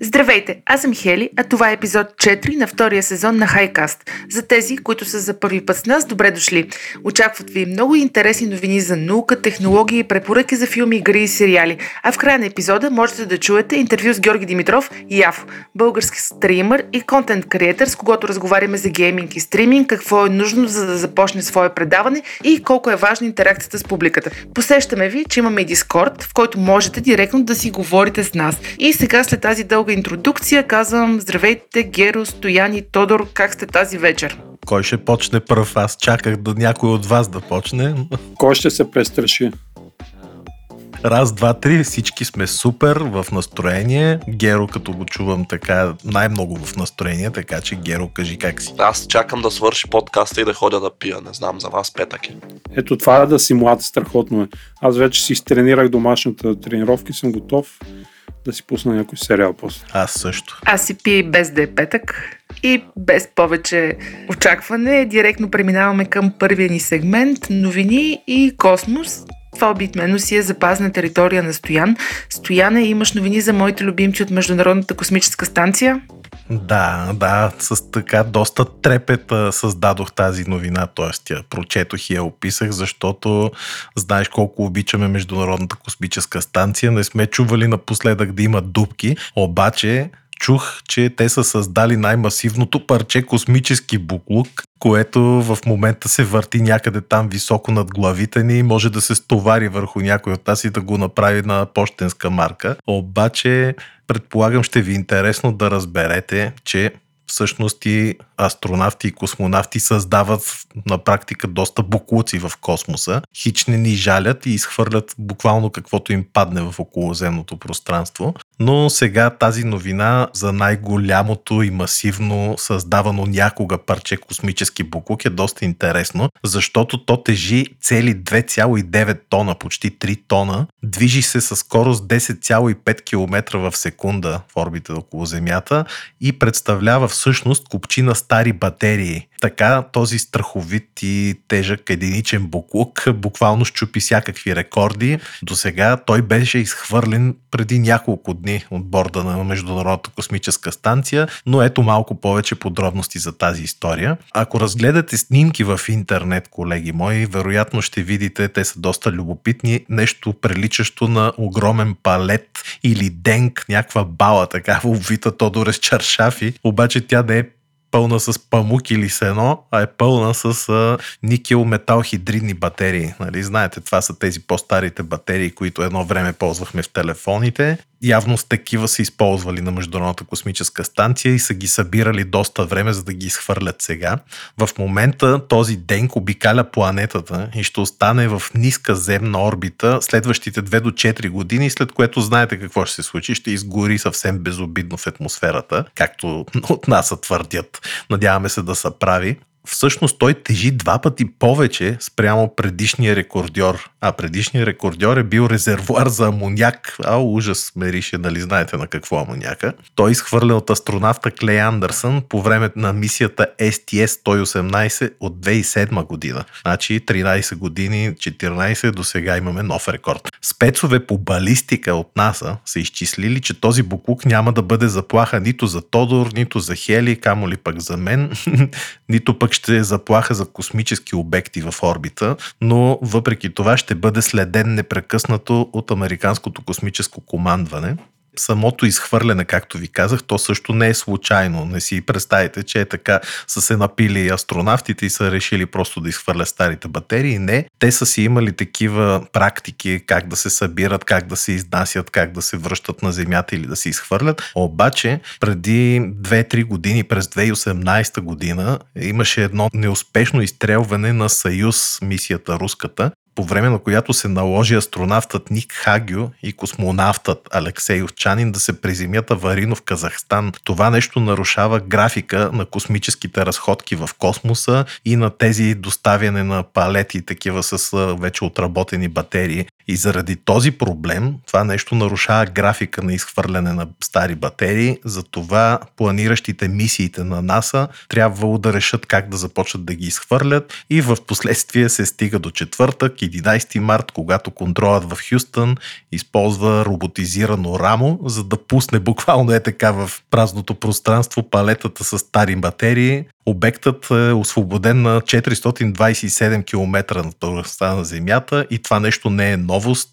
Здравейте, аз съм Хели, а това е епизод 4 на втория сезон на Хайкаст. За тези, които са за първи път с нас, добре дошли. Очакват ви много интересни новини за наука, технологии, препоръки за филми, игри и сериали. А в края на епизода можете да чуете интервю с Георги Димитров и Яфо, български стример и контент креатор, с когото разговаряме за гейминг и стриминг, какво е нужно за да започне свое предаване и колко е важна интеракцията с публиката. Посещаме ви, че имаме и Дискорд, в който можете директно да си говорите с нас. И сега след тази дълга дълга интродукция казвам Здравейте, Геро, Стоян и Тодор, как сте тази вечер? Кой ще почне пръв? Аз чаках да някой от вас да почне. Кой ще се престраши? Раз, два, три, всички сме супер в настроение. Геро, като го чувам така, най-много в настроение, така че Геро, кажи как си. Аз чакам да свърши подкаста и да ходя да пия. Не знам, за вас петък е. Ето това е да си млад, страхотно е. Аз вече си изтренирах домашната тренировка и съм готов да си пусна някой сериал после. Аз също. Аз си пия без да е петък и без повече очакване. Директно преминаваме към първия ни сегмент новини и космос. Това обикновено си е запазна територия на Стоян. Стояне, имаш новини за моите любимци от Международната космическа станция? Да, да, с така доста трепет създадох тази новина, т.е. я прочетох и я описах, защото знаеш колко обичаме Международната космическа станция. Не сме чували напоследък да има дупки, обаче чух, че те са създали най-масивното парче космически буклук, което в момента се върти някъде там високо над главите ни и може да се стовари върху някой от нас и да го направи на почтенска марка. Обаче, предполагам, ще ви е интересно да разберете, че всъщност и астронавти и космонавти създават на практика доста буклуци в космоса. Хич не ни жалят и изхвърлят буквално каквото им падне в околоземното пространство. Но сега тази новина за най-голямото и масивно създавано някога парче космически буклук е доста интересно, защото то тежи цели 2,9 тона, почти 3 тона, движи се със скорост 10,5 км в секунда в орбита около Земята и представлява всъщност купчина стари батерии. Така този страховит и тежък единичен буклук буквално щупи всякакви рекорди. До сега той беше изхвърлен преди няколко дни от борда на Международната космическа станция, но ето малко повече подробности за тази история. Ако разгледате снимки в интернет, колеги мои, вероятно ще видите, те са доста любопитни, нещо приличащо на огромен палет или денк, някаква бала, такава обвита Тодоре с чаршафи, обаче тя не е пълна с памук или сено, а е пълна с а, никел метал хидридни батерии. Нали? Знаете, това са тези по-старите батерии, които едно време ползвахме в телефоните явно с такива са използвали на Международната космическа станция и са ги събирали доста време, за да ги изхвърлят сега. В момента този ден обикаля планетата и ще остане в ниска земна орбита следващите 2 до 4 години, след което знаете какво ще се случи. Ще изгори съвсем безобидно в атмосферата, както от нас твърдят. Надяваме се да са прави всъщност той тежи два пъти повече спрямо предишния рекордьор. А предишният рекордьор е бил резервуар за амоняк. А, ужас, мерише, нали знаете на какво амоняка. Той изхвърля от астронавта Клей Андерсън по време на мисията STS-118 от 2007 година. Значи 13 години, 14 до сега имаме нов рекорд. Спецове по балистика от НАСА са изчислили, че този буклук няма да бъде заплаха нито за Тодор, нито за Хели, камо ли пък за мен, нито пък ще е заплаха за космически обекти в орбита, но въпреки това ще бъде следен непрекъснато от Американското космическо командване самото изхвърляне, както ви казах, то също не е случайно. Не си представите, че е така са се напили астронавтите и са решили просто да изхвърлят старите батерии. Не, те са си имали такива практики, как да се събират, как да се изнасят, как да се връщат на Земята или да се изхвърлят. Обаче, преди 2-3 години, през 2018 година, имаше едно неуспешно изстрелване на Съюз, мисията руската, по време на която се наложи астронавтът Ник Хагю и космонавтът Алексей Овчанин да се приземят аварийно в Казахстан. Това нещо нарушава графика на космическите разходки в космоса и на тези доставяне на палети, такива с вече отработени батерии. И заради този проблем, това нещо нарушава графика на изхвърляне на стари батерии, затова планиращите мисиите на НАСА трябвало да решат как да започнат да ги изхвърлят и в последствие се стига до четвъртък, 11 март, когато контролът в Хюстън използва роботизирано рамо, за да пусне буквално е така в празното пространство палетата с стари батерии. Обектът е освободен на 427 км на повърхността на Земята и това нещо не е новост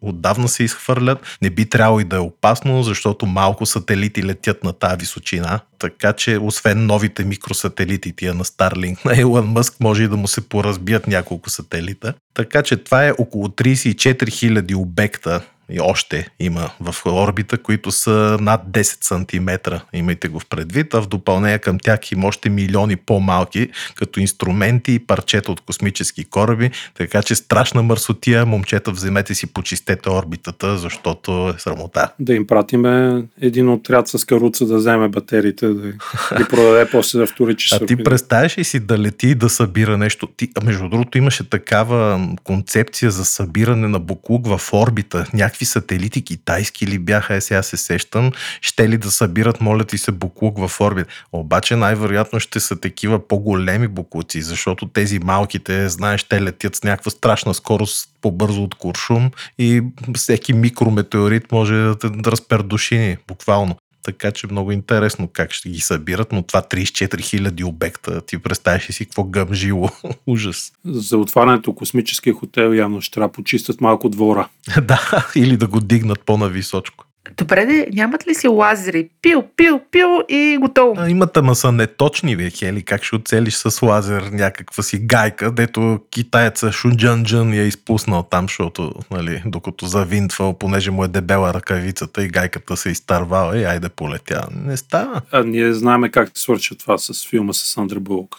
отдавна се изхвърлят. Не би трябвало и да е опасно, защото малко сателити летят на тази височина. Така че, освен новите микросателити, тия на Starlink на Елон Мъск, може и да му се поразбият няколко сателита. Така че това е около 34 000 обекта и още има в орбита, които са над 10 см, имайте го в предвид, а в допълнение към тях има още милиони по-малки, като инструменти и парчета от космически кораби, така че страшна мърсотия, момчета, вземете си почистете орбитата, защото е срамота. Да им пратиме един отряд с каруца да вземе батериите, да ги продаде после за вторичи А ти представяш ли си да лети и да събира нещо? Ти, а между другото имаше такава концепция за събиране на буклук в орбита, някакви сателити китайски ли бяха, е сега се сещам, ще ли да събират, молят и се буклук в орбит. Обаче най-вероятно ще са такива по-големи буклуци, защото тези малките, знаеш, те летят с някаква страшна скорост по-бързо от куршум и всеки микрометеорит може да разпердушини, буквално. Така че много интересно как ще ги събират, но това 34 000 обекта, ти представяш си какво гъмжило? Ужас. За отварянето космическия хотел явно ще трябва почистят малко двора. да, или да го дигнат по-нависочко. Добре, де, нямат ли си лазери? Пил, пил, пил и готово. А, имат, ама са неточни, бе, Хели. Как ще оцелиш с лазер някаква си гайка, дето китаеца Шунджанджан я изпуснал там, защото, нали, докато завинтвал, понеже му е дебела ръкавицата и гайката се изтървала и айде полетя. Не става. А ние знаеме как се свърши това с филма с Сандра Бълк.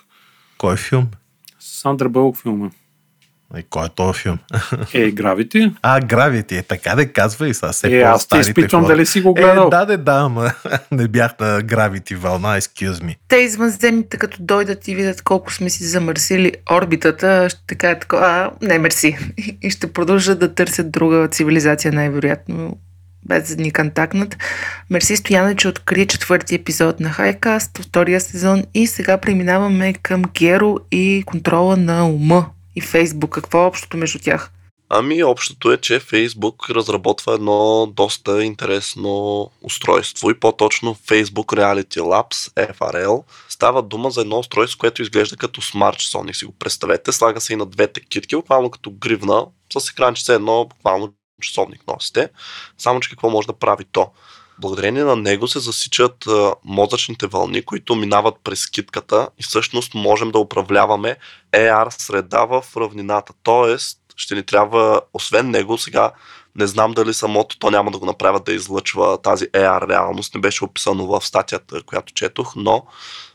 Кой филм? Сандра Бълк филма. И кой е този филм? Е, Гравити. А, Гравити, е така да казва и сега Е, аз те изпитвам дали си го гледал. Е, да, да, да, ама не бях на Гравити вълна, excuse me. Те извънземните, като дойдат и видят колко сме си замърсили орбитата, ще кажат така, а, не, мерси. И ще продължат да търсят друга цивилизация, най-вероятно, без да ни контактнат. Мерси Стояна, че откри четвърти епизод на Хайкаст, втория сезон и сега преминаваме към Геро и контрола на ума и Фейсбук. Какво е общото между тях? Ами, общото е, че Facebook разработва едно доста интересно устройство и по-точно Facebook Reality Labs, FRL. Става дума за едно устройство, което изглежда като смарт часовник, си го представете. Слага се и на двете китки, буквално като гривна, с екранче едно, буквално часовник носите. Само, че какво може да прави то? Благодарение на него се засичат мозъчните вълни, които минават през китката и всъщност можем да управляваме AR среда в равнината. Тоест, ще ни трябва, освен него, сега не знам дали самото то няма да го направят да излъчва тази AR реалност, не беше описано в статията, която четох, но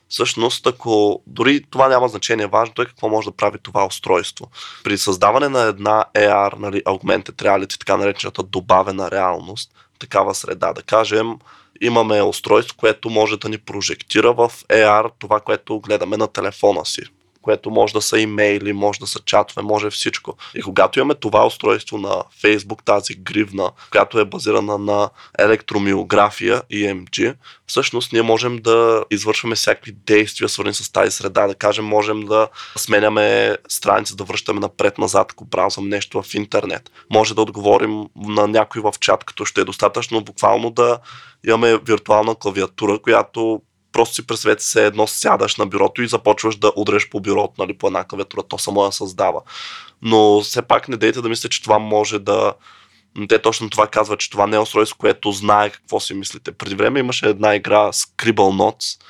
всъщност, ако дори това няма значение, важното е какво може да прави това устройство. При създаване на една AR, нали, Augmented Reality, така наречената добавена реалност, такава среда. Да кажем, имаме устройство, което може да ни прожектира в AR това, което гледаме на телефона си което може да са имейли, може да са чатове, може всичко. И когато имаме това устройство на Facebook, тази гривна, която е базирана на електромиография EMG, всъщност ние можем да извършваме всякакви действия, свързани с тази среда. Да кажем, можем да сменяме страница, да връщаме напред-назад, ако браузвам нещо в интернет. Може да отговорим на някой в чат, като ще е достатъчно буквално да имаме виртуална клавиатура, която просто си представете се едно сядаш на бюрото и започваш да удреш по бюрото, нали, по една клавиатура, то само я създава. Но все пак не дейте да мислите, че това може да... Те точно това казват, че това не е устройство, което знае какво си мислите. Преди време имаше една игра Scribble Notes,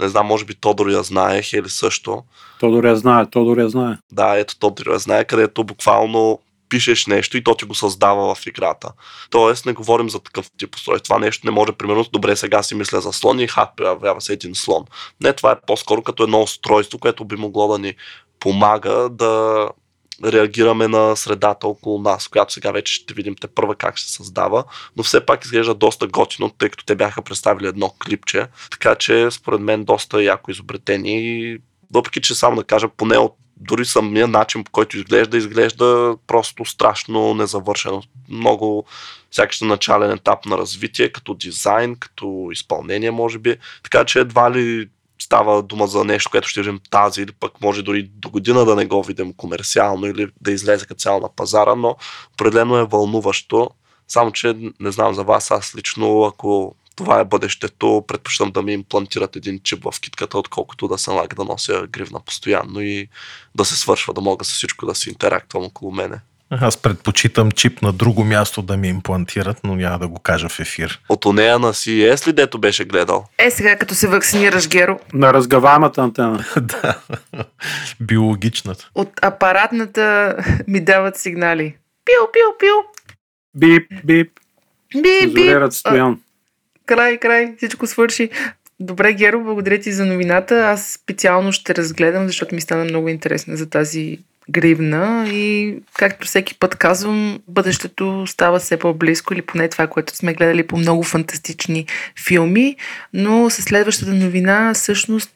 не знам, може би Тодор я знае, Хели също. Тодор я знае, Тодор я знае. Да, ето Тодор я знае, където буквално пишеш нещо и то ти го създава в играта. Тоест не говорим за такъв тип устройство. Това нещо не може, примерно, добре сега си мисля за слон и хап, появява се един слон. Не, това е по-скоро като едно устройство, което би могло да ни помага да реагираме на средата около нас, която сега вече ще видим те първа как се създава, но все пак изглежда доста готино, тъй като те бяха представили едно клипче, така че според мен доста яко изобретени и въпреки че само да кажа, поне от дори самия начин, по който изглежда, изглежда просто страшно незавършено. Много сякаш на начален етап на развитие, като дизайн, като изпълнение, може би. Така че едва ли става дума за нещо, което ще видим тази или пък може дори до година да не го видим комерциално или да излезе като цяло на пазара, но определено е вълнуващо. Само, че не знам за вас, аз лично, ако това е бъдещето, предпочитам да ми имплантират един чип в китката, отколкото да се налага да нося гривна постоянно и да се свършва, да мога с всичко да си интерактвам около мене. Аз предпочитам чип на друго място да ми имплантират, но няма да го кажа в ефир. От онея на CES ли дето беше гледал? Е, сега като се вакцинираш, Геро, На разгаваемата антена. да, биологичната. от апаратната ми дават сигнали. Пил, пил, пил. Бип, бип. Би, би. Изолират стоян. Край, край, всичко свърши. Добре, Геро, благодаря ти за новината. Аз специално ще разгледам, защото ми стана много интересна за тази гривна и както всеки път казвам, бъдещето става все по-близко или поне това, което сме гледали по много фантастични филми, но с следващата новина всъщност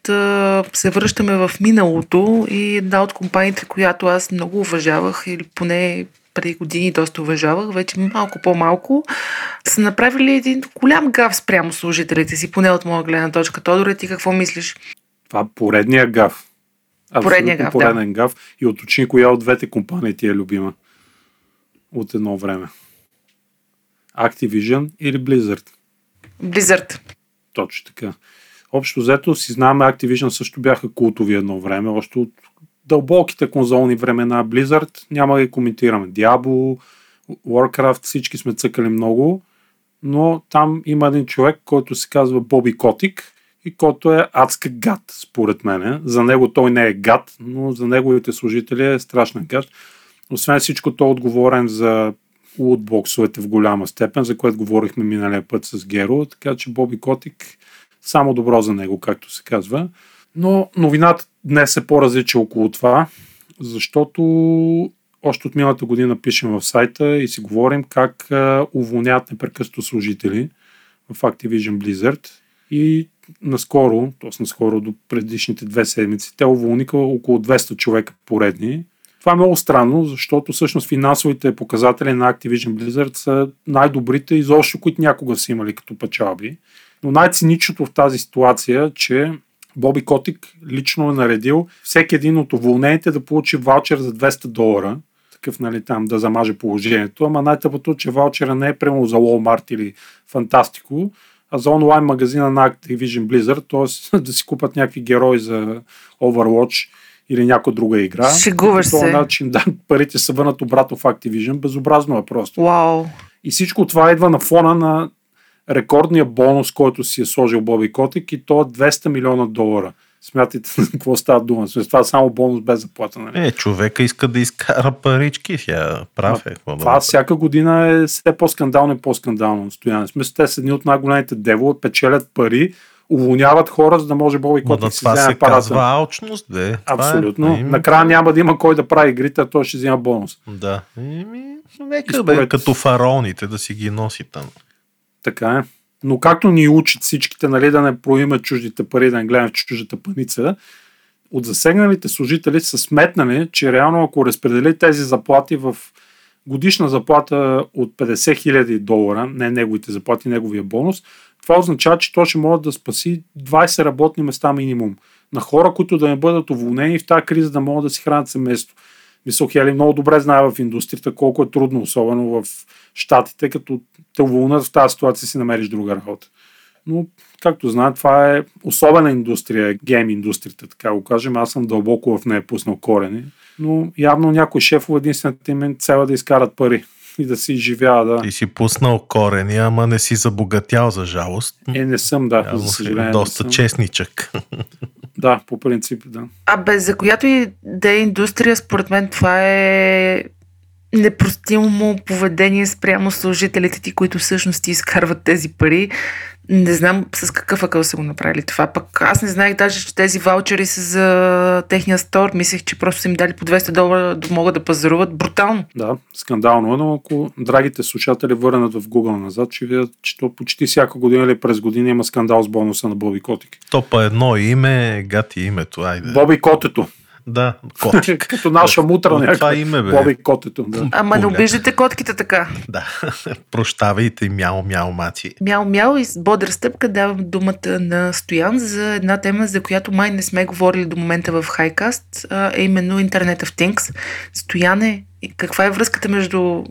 се връщаме в миналото и една от компаниите, която аз много уважавах или поне преди години доста уважавах, вече малко по-малко, са направили един голям гав спрямо служителите си, поне от моя гледна точка. Тодоре, ти какво мислиш? Това поредния гав. Абсолютно Поредния гав, да. пореден гав. И уточни коя от двете компании ти е любима. От едно време. Activision или Blizzard. Blizzard. Точно така. Общо взето си знаме, Activision също бяха култови едно време, още от дълбоките конзолни времена. Blizzard няма да ги коментираме. Diablo, Warcraft, всички сме цъкали много, но там има един човек, който се казва Боби Котик и който е адска гад, според мен. За него той не е гад, но за неговите служители е страшна гад. Освен всичко, той е отговорен за лутбоксовете в голяма степен, за което говорихме миналия път с Геро, така че Боби Котик само добро за него, както се казва. Но новината днес е по-различна около това, защото още от миналата година пишем в сайта и си говорим как уволняват непрекъснато служители в Activision Blizzard и наскоро, т.е. наскоро до предишните две седмици, те уволниха около 200 човека поредни. Това е много странно, защото всъщност финансовите показатели на Activision Blizzard са най-добрите изобщо, които някога са имали като печалби. Но най-циничното в тази ситуация е, че Боби Котик лично е наредил всеки един от уволнените да получи ваучер за 200 долара, такъв, нали, там да замаже положението. Ама най-тъпото, че ваучера не е прямо за Walmart или Фантастико, а за онлайн магазина на Activision Blizzard, т.е. да си купат някакви герои за Overwatch или някоя друга игра. Шегуваш По този се. начин, да, парите се върнат обратно в Activision. Безобразно е просто. Вау. И всичко това идва на фона на рекордния бонус, който си е сложил Боби Котик и то е 200 милиона долара. Смятайте какво става дума. Това е само бонус без заплата. Нали? Е, човека иска да изкара парички, сега прав е. Това направи. всяка година е все по-скандално и по-скандално стояние. В смисъл, те са едни от най-големите девове, печелят пари, уволняват хора, за да може Боби Котик на да си това вземе се парата. казва алчност, бе. Това е. Абсолютно. Еми, Накрая няма да има кой да прави игрите, а той ще взема бонус. Да. Еми, нека бе, според- като фараоните да си ги носи там. Така е. Но както ни учат всичките, нали, да не проиме чуждите пари, да не гледаме в чуждата паница, от засегналите служители са сметнали, че реално ако разпредели тези заплати в годишна заплата от 50 000 долара, не неговите заплати, неговия бонус, това означава, че то ще може да спаси 20 работни места минимум на хора, които да не бъдат уволнени в тази криза да могат да си хранят семейство. Мисъл Хели много добре знае в индустрията колко е трудно, особено в Штатите, като те уволнят в тази ситуация си намериш друга работа. Но, както знаят, това е особена индустрия, гейм индустрията, така го кажем. Аз съм дълбоко в нея пуснал корени. Но явно някой шефове единствената им цел е да изкарат пари и да си изживява, да. Ти си пуснал корени, ама не си забогатял за жалост. Е, не съм, да, Явно за съжаление. доста честничък. Да, по принцип, да. Абе, за която и да е индустрия, според мен това е непростимо поведение спрямо служителите ти, които всъщност ти изкарват тези пари. Не знам с какъв акъл са го направили това. Пък аз не знаех даже, че тези ваучери са за техния стор. Мислех, че просто са им дали по 200 долара да могат да пазаруват. Брутално. Да, скандално е, но ако драгите слушатели върнат в Google назад, ще видят, че то почти всяка година или през година има скандал с бонуса на Боби Котик. Топа едно име, гати името, айде. Боби Котето. Да, котик. Като наша мутра От това някаква. име, бе. Боби котето. Да. Ама не обиждате котките така. Да, прощавайте, мяу, мяу, мати. Мяу, мяу и с бодра стъпка давам думата на Стоян за една тема, за която май не сме говорили до момента в Хайкаст, а е именно Internet of Things. Стояне, каква е връзката между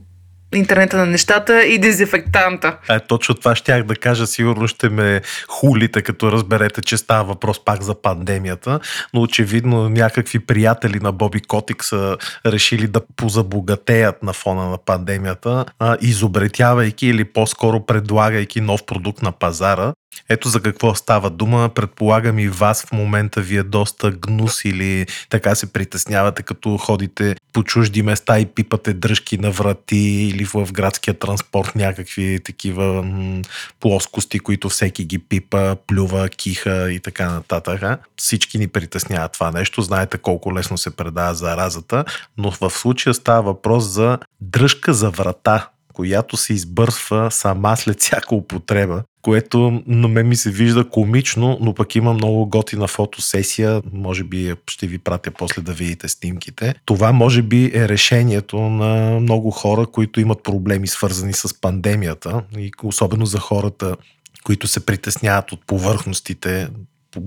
интернета на нещата и дезинфектанта? Е, точно това щях да кажа. Сигурно ще ме хулите, като разберете, че става въпрос пак за пандемията, но очевидно някакви приятели на Боби Котик са решили да позабогатеят на фона на пандемията, а, изобретявайки или по-скоро предлагайки нов продукт на пазара. Ето за какво става дума. Предполагам и вас в момента ви е доста гнус или така се притеснявате, като ходите по чужди места и пипате дръжки на врати или в градския транспорт някакви такива м- плоскости, които всеки ги пипа, плюва, киха и така нататък. Всички ни притеснява това нещо. Знаете колко лесно се предава заразата, но в случая става въпрос за дръжка за врата която се избърсва сама след всяка употреба, което на мен ми се вижда комично, но пък има много готина фотосесия, може би ще ви пратя после да видите снимките. Това може би е решението на много хора, които имат проблеми свързани с пандемията и особено за хората, които се притесняват от повърхностите,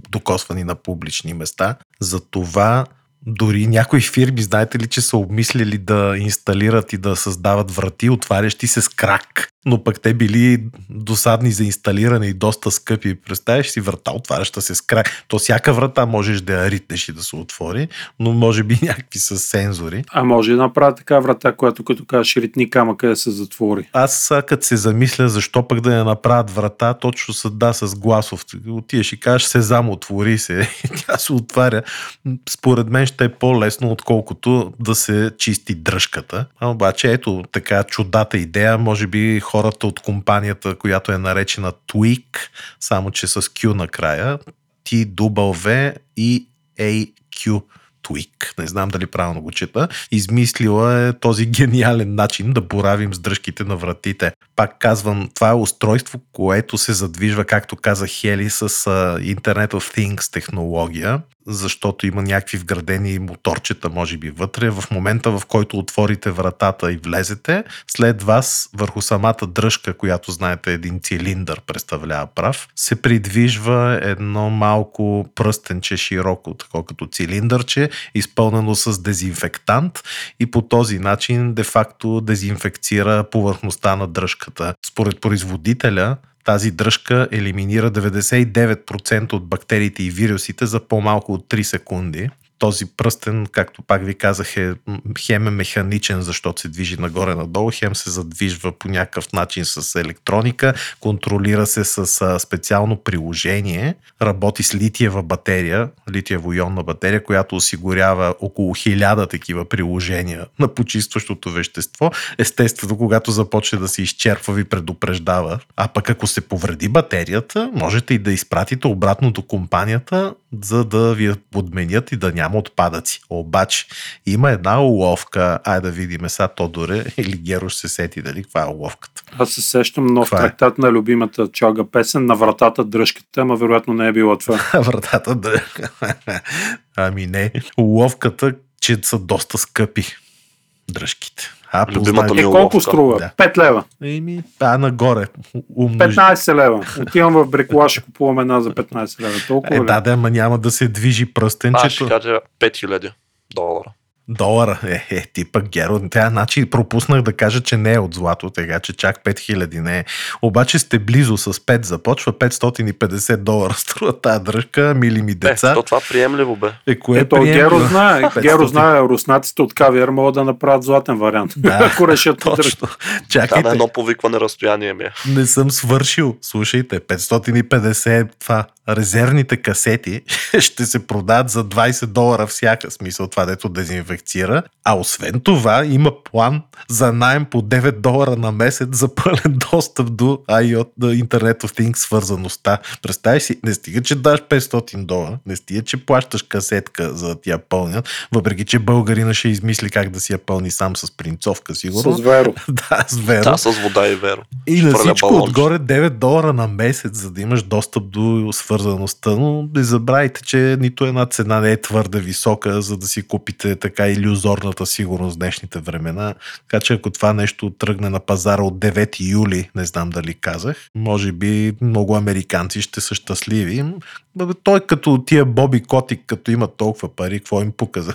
докосвани на публични места. За това дори някои фирми, знаете ли, че са обмислили да инсталират и да създават врати, отварящи се с крак. Но пък те били досадни за инсталиране и доста скъпи. Представяш си врата, отваряща се с крак. То всяка врата можеш да я ритнеш и да се отвори, но може би някакви с сензори. А може да направя така врата, която като кажеш ритни камъка да се затвори. Аз като се замисля защо пък да не направят врата, точно са да с гласов. Отиеш и кажеш сезам, отвори се. Тя се отваря. Според мен ще е по-лесно, отколкото да се чисти дръжката. А обаче ето така чудата идея, може би хората от компанията, която е наречена Tweak, само че с Q накрая, T-W и A-Q. Tweak, не знам дали правилно го чета, измислила е този гениален начин да боравим с дръжките на вратите. Пак казвам, това е устройство, което се задвижва, както каза Хели, с Internet of Things технология, защото има някакви вградени моторчета, може би вътре. В момента, в който отворите вратата и влезете, след вас върху самата дръжка, която знаете един цилиндър представлява прав, се придвижва едно малко пръстенче широко, такова като цилиндърче, изпълнено с дезинфектант и по този начин де-факто дезинфекцира повърхността на дръжката. Според производителя, тази дръжка елиминира 99% от бактериите и вирусите за по-малко от 3 секунди. Този пръстен, както пак ви казах, е хем е механичен, защото се движи нагоре-надолу, хем се задвижва по някакъв начин с електроника, контролира се с специално приложение, работи с литиева батерия, литиево-ионна батерия, която осигурява около 1000 такива приложения на почистващото вещество. Естествено, когато започне да се изчерпва, ви предупреждава. А пък ако се повреди батерията, можете и да изпратите обратно до компанията, за да ви я подменят и да няма отпадъци. Обаче има една уловка, ай да видим сега Тодоре или Геро ще се сети дали каква е уловката. Аз се сещам нов Това е. трактат на любимата чога песен на вратата дръжката, ама вероятно не е било това. Вратата да... ами не. Уловката, че са доста скъпи дръжките. А, Любимата Е, ми познай- колко уловка. струва? Да. 5 лева. Еми, а нагоре. Умножи. 15 лева. Отивам в бреколаж и купувам една за 15 лева. Толкова Е, ли? да, да, ама няма да се движи Аз ще пръстенчето. кажа 5000 долара. Долара. Е, е, ти пък Геро. Тя, значи, пропуснах да кажа, че не е от злато, така че чак 5000 не е. Обаче сте близо с 5 започва, 550 долара струва тази дръжка, мили ми Е, деца. то това приемливо бе. Е, кое е Ето, приемливо? Геро знае. 500. Геро знае, руснаците от кавиар могат да направят златен вариант. Да, ако решат. Точно. Чакайте, на едно повикване разстояние ми е. не съм свършил. Слушайте, 550 това. Резервните касети ще се продават за 20 долара всяка. Смисъл това, дето дезинфекцира инжекцира. А освен това има план за найем по 9 долара на месец за пълен достъп до IoT, до Internet of Things свързаността. Представи си, не стига, че даш 500 долара, не стига, че плащаш касетка за да ти я пълнят, въпреки, че българина ще измисли как да си я пълни сам с принцовка, сигурно. С Веро. да, с веро. Да, с вода и веро. И на всичко балонче. отгоре 9 долара на месец, за да имаш достъп до свързаността. Но не забравяйте, че нито една цена не е твърде висока, за да си купите така иллюзорната сигурност в днешните времена. Така че ако това нещо тръгне на пазара от 9 юли, не знам дали казах, може би много американци ще са щастливи. Той като тия Боби Котик, като има толкова пари, какво им показа?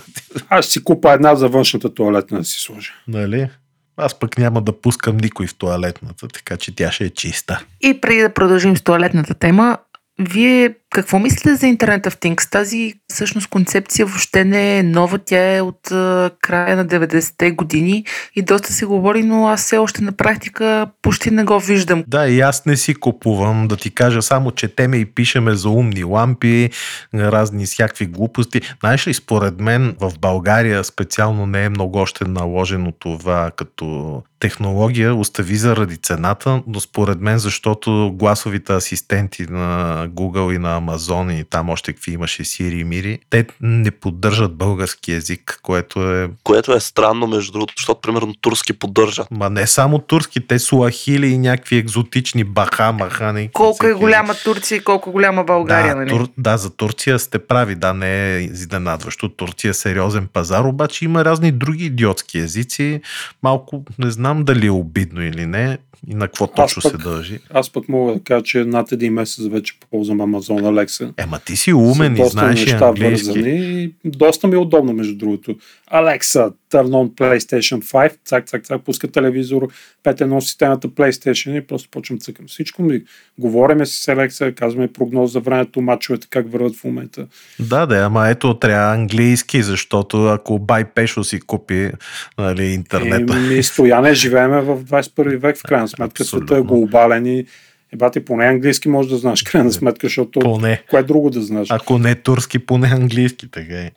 Аз си купа една за външната туалетна да си сложа. нали? Аз пък няма да пускам никой в туалетната, така че тя ще е чиста. И преди да продължим с туалетната тема, вие какво мислите за Internet of Things? Тази всъщност концепция въобще не е нова, тя е от а, края на 90-те години и доста се говори, но аз все още на практика почти не го виждам. Да, и аз не си купувам, да ти кажа, само четеме и пишеме за умни лампи, разни всякакви глупости. Знаеш ли, според мен в България специално не е много още наложено това като технология, остави заради цената, но според мен, защото гласовите асистенти на Google и на Amazon и там още какви имаше Siri и Miri, те не поддържат български язик, което е Което е странно, между другото, защото, примерно, турски поддържа. Ма не само турски, те суахили и някакви екзотични баха, махани. Колко е голяма. Турция и колко голяма България, да, нали? тур, да, за Турция сте прави, да, не е изненадващо. Турция е сериозен пазар, обаче има разни други идиотски езици. Малко не знам дали е обидно или не и на какво точно пък- се дължи. Аз пък мога да кажа, че над един месец вече ползвам Amazon Alexa. Ема ти си умен и доста знаеш неща английски. вързани и доста ми е удобно, между другото. Alexa, turn on PlayStation 5, цак, цак, цак, пуска телевизор, 5.1 системата PlayStation и просто почвам цъкам. Всичко ми. Говориме си с Alexa, казваме прогноз за времето, мачовете как върват в момента. Да, да, ама ето трябва английски, защото ако Бай Пешо си купи нали, интернет, И, и стояне, живееме в 21 век, в крайна сметка. Абсолютно. Света е глобален и ебати поне английски може да знаеш, крайна сметка, защото поне. кое друго да знаеш. Ако не турски, поне английски, така е.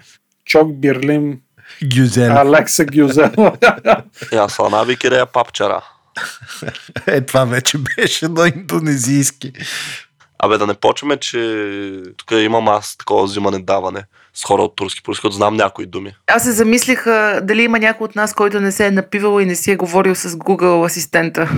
Чок Бирлим, Гюзел. Алекса Гюзел. Я сланави кирея папчара. Е, това вече беше на индонезийски. Абе, да не почваме, че тук имам аз такова взимане-даване с хора от турски происход. Знам някои думи. Аз се замислих а, дали има някой от нас, който не се е напивал и не си е говорил с Google асистента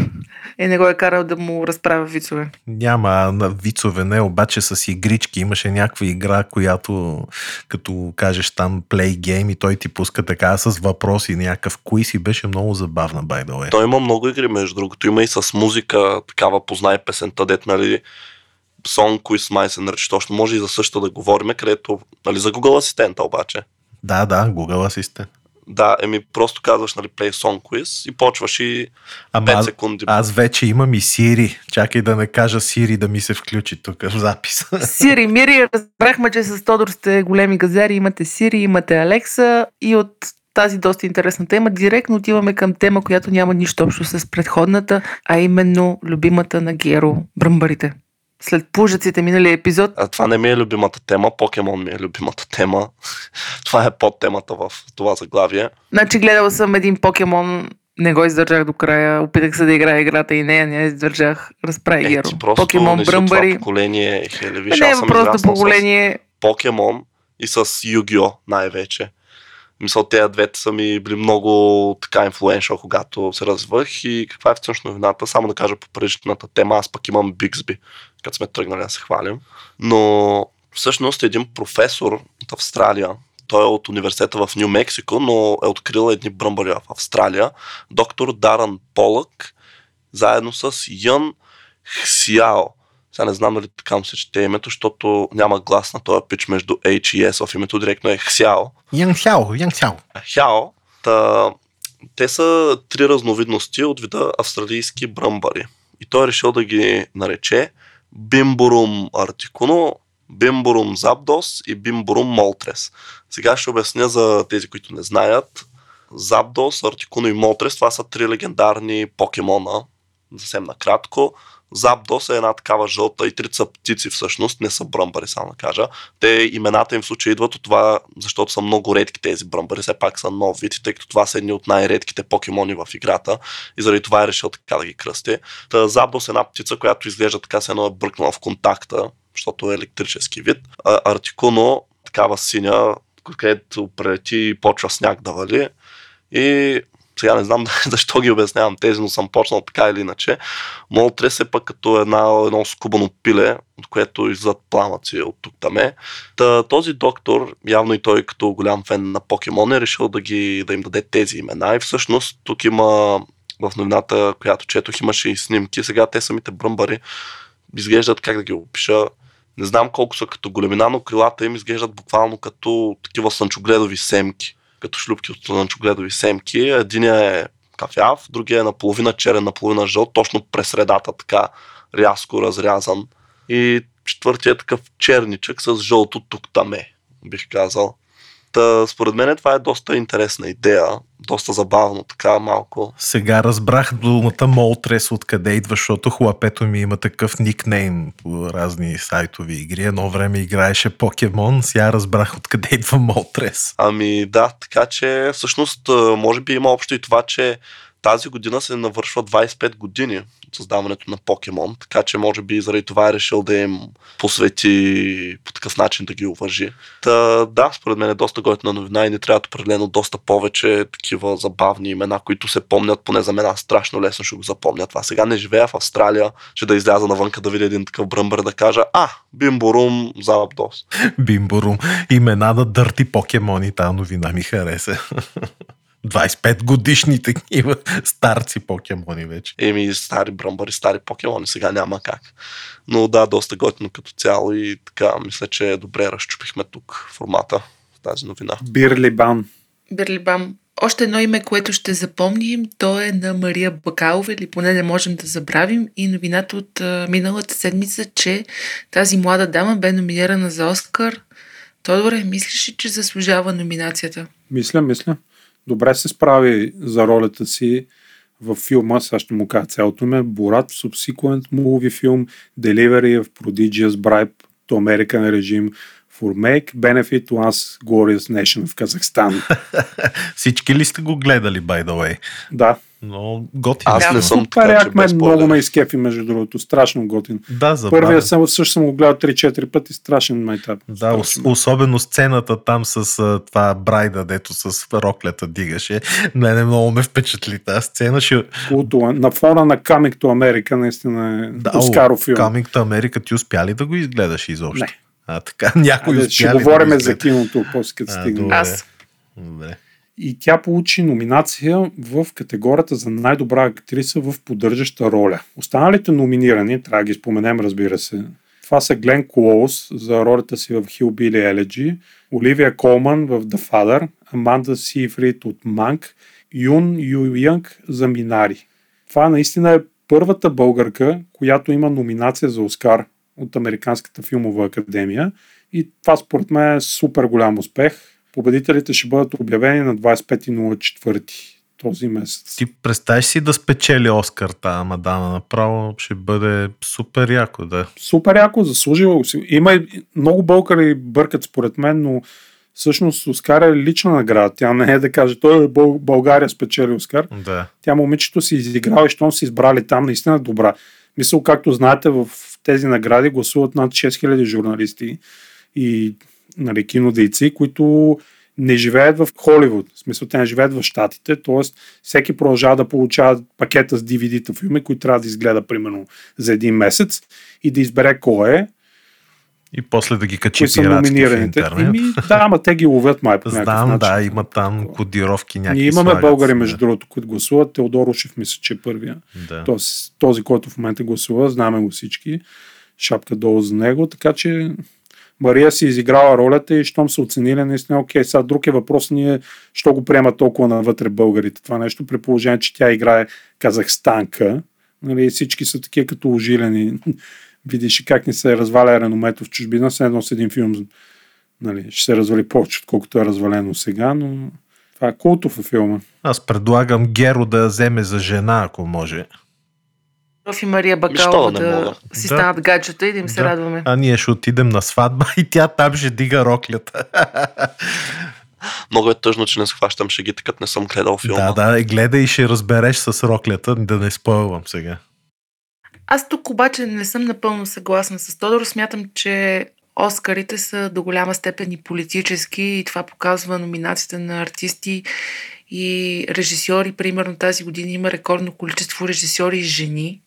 и не го е карал да му разправя вицове. Няма на вицове, не, обаче с игрички. Имаше някаква игра, която като кажеш там play game и той ти пуска така с въпроси, някакъв куиз и беше много забавна, by the way. Той има много игри, между другото. Има и с музика, такава познай песента, дет, нали, Song Quiz май се нарича точно. Може и за същата да говорим, където, нали, за Google асистента обаче. Да, да, Google асистент. Да, еми просто казваш, нали, Play Song Quiz и почваш и Ама 5 аз, секунди. аз вече имам и Siri. Чакай да не кажа Siri да ми се включи тук в запис. Сири, Мири, разбрахме, че с Тодор сте големи газари, имате Сири, имате Алекса и от тази доста интересна тема, директно отиваме към тема, която няма нищо общо с предходната, а именно любимата на Геро бръмбарите. След пужаците миналия епизод, А това не ми е любимата тема, покемон ми е любимата тема. това е подтемата в това заглавие. значи гледала съм един покемон, не го издържах до края, опитах се да играя играта и нея, не издържах. Разправи Е, Геро. просто Покемон от това бръмбари. поколение, Хели. Виж, не е аз съм с поколение. Покемон и с Yu-Gi-Oh! най-вече. Мисля, тези двете са ми били много така инфлуеншъл, когато се развъх и каква е всъщност новината. Само да кажа по предишната тема, аз пък имам Биксби, като сме тръгнали да се хвалим. Но всъщност един професор от Австралия, той е от университета в Нью Мексико, но е открил едни бръмбари в Австралия. Доктор Даран Полък, заедно с Ян Хсиао. Сега не знам дали така му се чете името, защото няма глас на този пич между H и S в името, директно е Хсяо. Янг Сяо, Янг Сяо. Хяо. Та, те са три разновидности от вида австралийски бръмбари. И той е решил да ги нарече Бимбурум артикуно, Бимбурум забдос и Бимбурум молтрес. Сега ще обясня за тези, които не знаят. Забдос, Артикуно и Молтрес, това са три легендарни покемона, съвсем накратко. Запдос е една такава жълта и трите са птици всъщност, не са бръмбари, само да кажа. Те имената им в случая идват от това, защото са много редки тези бръмбари, все пак са нов вид, тъй като това са едни от най-редките покемони в играта и заради това е решил така да ги кръсти. Та, Запдос е една птица, която изглежда така се едно е бръкнала в контакта, защото е електрически вид. Артикуно, такава синя, където прелети и почва сняг да вали. И сега не знам защо ги обяснявам тези, но съм почнал така или иначе. Молтрес е пък като една, едно скубано пиле, от което излизат пламъци от тук таме. Та, този доктор, явно и той като голям фен на покемон, е решил да, ги, да им даде тези имена. И всъщност тук има в новината, която четох, имаше и снимки. Сега те самите бръмбари изглеждат, как да ги опиша, не знам колко са като големина, но крилата им изглеждат буквално като такива слънчогледови семки като шлюпки от слънчогледови семки. Единия е кафяв, другия е наполовина черен, наполовина жълт, точно през средата така рязко разрязан. И четвъртия е такъв черничък с жълто тук таме, бих казал. Та, според мен това е доста интересна идея, доста забавно, така малко. Сега разбрах думата Молтрес откъде идва, защото хлапето ми има такъв никнейм по разни сайтови игри. Едно време играеше покемон, сега разбрах откъде идва Молтрес. Ами да, така че всъщност може би има общо и това, че тази година се навършва 25 години от създаването на покемон, така че може би заради това е решил да им посвети по такъв начин да ги уважи. Та, да, според мен е доста готина новина и не трябва определено доста повече такива забавни имена, които се помнят, поне за мен аз страшно лесно ще го запомня това. Сега не живея в Австралия, ще да изляза навънка да видя един такъв бръмбър да кажа, а, Бимборум, Залапдос. Бимборум. Имена на дърти покемони, тази новина ми хареса. 25 годишни такива старци покемони вече. Еми, стари бръмбари, стари покемони, сега няма как. Но да, доста готино като цяло и така, мисля, че добре разчупихме тук формата в тази новина. Бирлибан. Бирлибам. Още едно име, което ще запомним, то е на Мария Бакалова, или поне не можем да забравим. И новината от а, миналата седмица, че тази млада дама бе номинирана за Оскар. Тодоре, мислиш ли, че заслужава номинацията? Мисля, мисля добре се справи за ролята си в филма, сега ще му кажа цялото име, Борат, Subsequent Movie филм, Delivery of Prodigious Bribe to American Regime for Make Benefit to Us Glorious Nation в Казахстан. Всички ли сте го гледали, by the way? Да. Но готин. Аз не съм така, че мен много ме изкефи, между другото. Страшно готин. Да, забавен. Първия съм, също съм го гледал 3-4 пъти. Страшен майтап. Да, ос- особено сцената там с а, това Брайда, дето с роклята дигаше. Мене много ме впечатли тази сцена. Ще... Култова. На фона на Coming to America наистина е Да, Оскаров филм. Coming to America, ти успя ли да го изгледаш изобщо? Не. А, така, някой Айде, успя ще ли говорим да го за киното, после като А, стигнем. Аз. Добре. И тя получи номинация в категорията за най-добра актриса в поддържаща роля. Останалите номинирани, трябва да ги споменем, разбира се. Това са Глен Клоус за ролята си в Hillbilly Elegy, Оливия Колман в The Father, Аманда Сейфрид от Манк, Юн Ю Янг за Минари. Това наистина е първата българка, която има номинация за Оскар от Американската филмова академия и това според мен е супер голям успех. Победителите ще бъдат обявени на 25.04 този месец. Ти представиш си да спечели Оскар тази мадама направо, ще бъде супер яко, да. Супер яко, заслужило си. Има и много българи бъркат според мен, но всъщност Оскар е лична награда. Тя не е да каже, той е Бъл- България спечели Оскар. Да. Тя момичето си изиграла и щом си избрали там, наистина е добра. Мисъл, както знаете, в тези награди гласуват над 6000 журналисти и нали, кинодейци, които не живеят в Холивуд. В смисъл, те не живеят в Штатите, т.е. всеки продължава да получава пакета с DVD-та филми, които трябва да изгледа примерно за един месец и да избере кой е, И после да ги качи са в номинираните. интернет. Еми, да, ама те ги ловят май по Знам, начин. да, има там кодировки някакви. Ние имаме слагат българи, между другото, които гласуват. Теодор Ушев мисля, че е първия. Да. Тоест, този, който в момента гласува, знаме го всички. Шапка долу за него, така че Мария си изиграла ролята и щом са оценили, наистина, окей, сега друг е въпрос ние, що го приемат толкова навътре българите. Това нещо при положение, че тя играе казахстанка, нали, всички са такива като ожилени. Видиш и как ни се разваля реномето в чужбина, все едно с един филм нали, ще се развали повече, отколкото е развалено сега, но това е култов е филма. Аз предлагам Геро да вземе за жена, ако може. Петров и Мария Бакалова да, да си Да. станат гаджета и да им се Да. радваме. А ние ще отидем на сватба и тя там ще дига роклята. Много е тъжно, че не схващам шегите, като не съм гледал филма. да, да, е, гледай и ще разбереш с роклята, да не спойвам сега. Аз тук обаче не съм напълно съгласна с Тодор. Смятам, че Оскарите са до голяма степен и политически и това показва номинацията на артисти и режисьори. Примерно тази година има рекордно количество режисьори и жени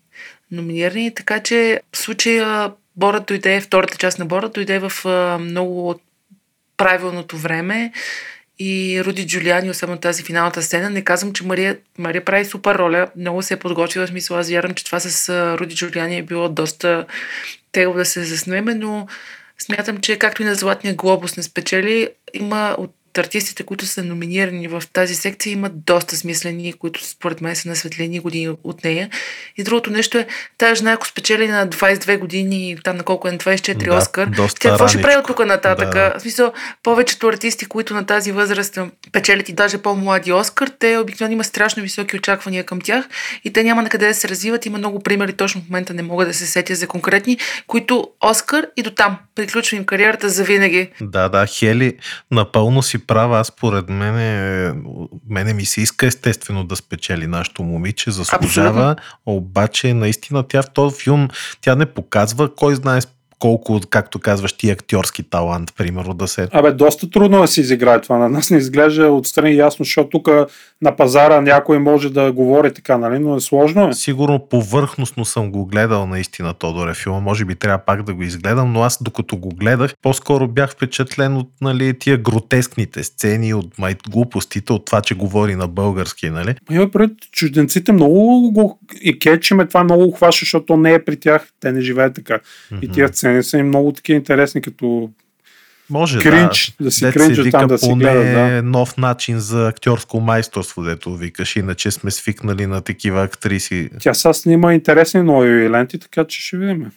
номинирани, така че в случая Бора дойде, втората част на Бора дойде в много правилното време и Руди Джулиани, особено тази финалната сцена. Не казвам, че Мария, Мария прави супер роля. Много се е подготвила. В смисъл, аз вярвам, че това с Руди Джулиани е било доста тегло да се заснеме, но смятам, че както и на Златния глобус не спечели, има от артистите, които са номинирани в тази секция, има доста смислени, които според мен са на светлини години от нея. И другото нещо е, тази жена, ако спечели на 22 години, там на колко е на 24 Да, Оскар, тя какво ще прави от тук нататък? Да, В смисъл, повечето артисти, които на тази възраст печелят и даже по-млади Оскар, те обикновено има страшно високи очаквания към тях и те няма на къде да се развиват. Има много примери, точно в момента не мога да се сетя за конкретни, които Оскар и до там приключва им кариерата за винаги. Да, да, Хели напълно си права. Аз според мене, мене ми се иска естествено да спечели нашото момиче, заслужава, обаче наистина тя в този филм, тя не показва кой знае колко, както казваш ти, актьорски талант, примерно, да се... Абе, доста трудно е да се изиграе това. На нас не изглежда отстрани ясно, защото тук на пазара някой може да говори така, нали? Но е сложно. Е. Сигурно повърхностно съм го гледал наистина Тодоре филма. Може би трябва пак да го изгледам, но аз докато го гледах, по-скоро бях впечатлен от нали, тия гротескните сцени, от май, глупостите, от това, че говори на български, нали? Има пред чужденците много го и кечиме, това много хваща, защото то не е при тях. Те не живеят така. И тия сцени са им много такива интересни, като Може кринч, да. да си кринч там да си поне гледат. Да. нов начин за актьорско майсторство, дето викаш. Иначе сме свикнали на такива актриси. Тя сега снима интересни нови ленти, така че ще видим.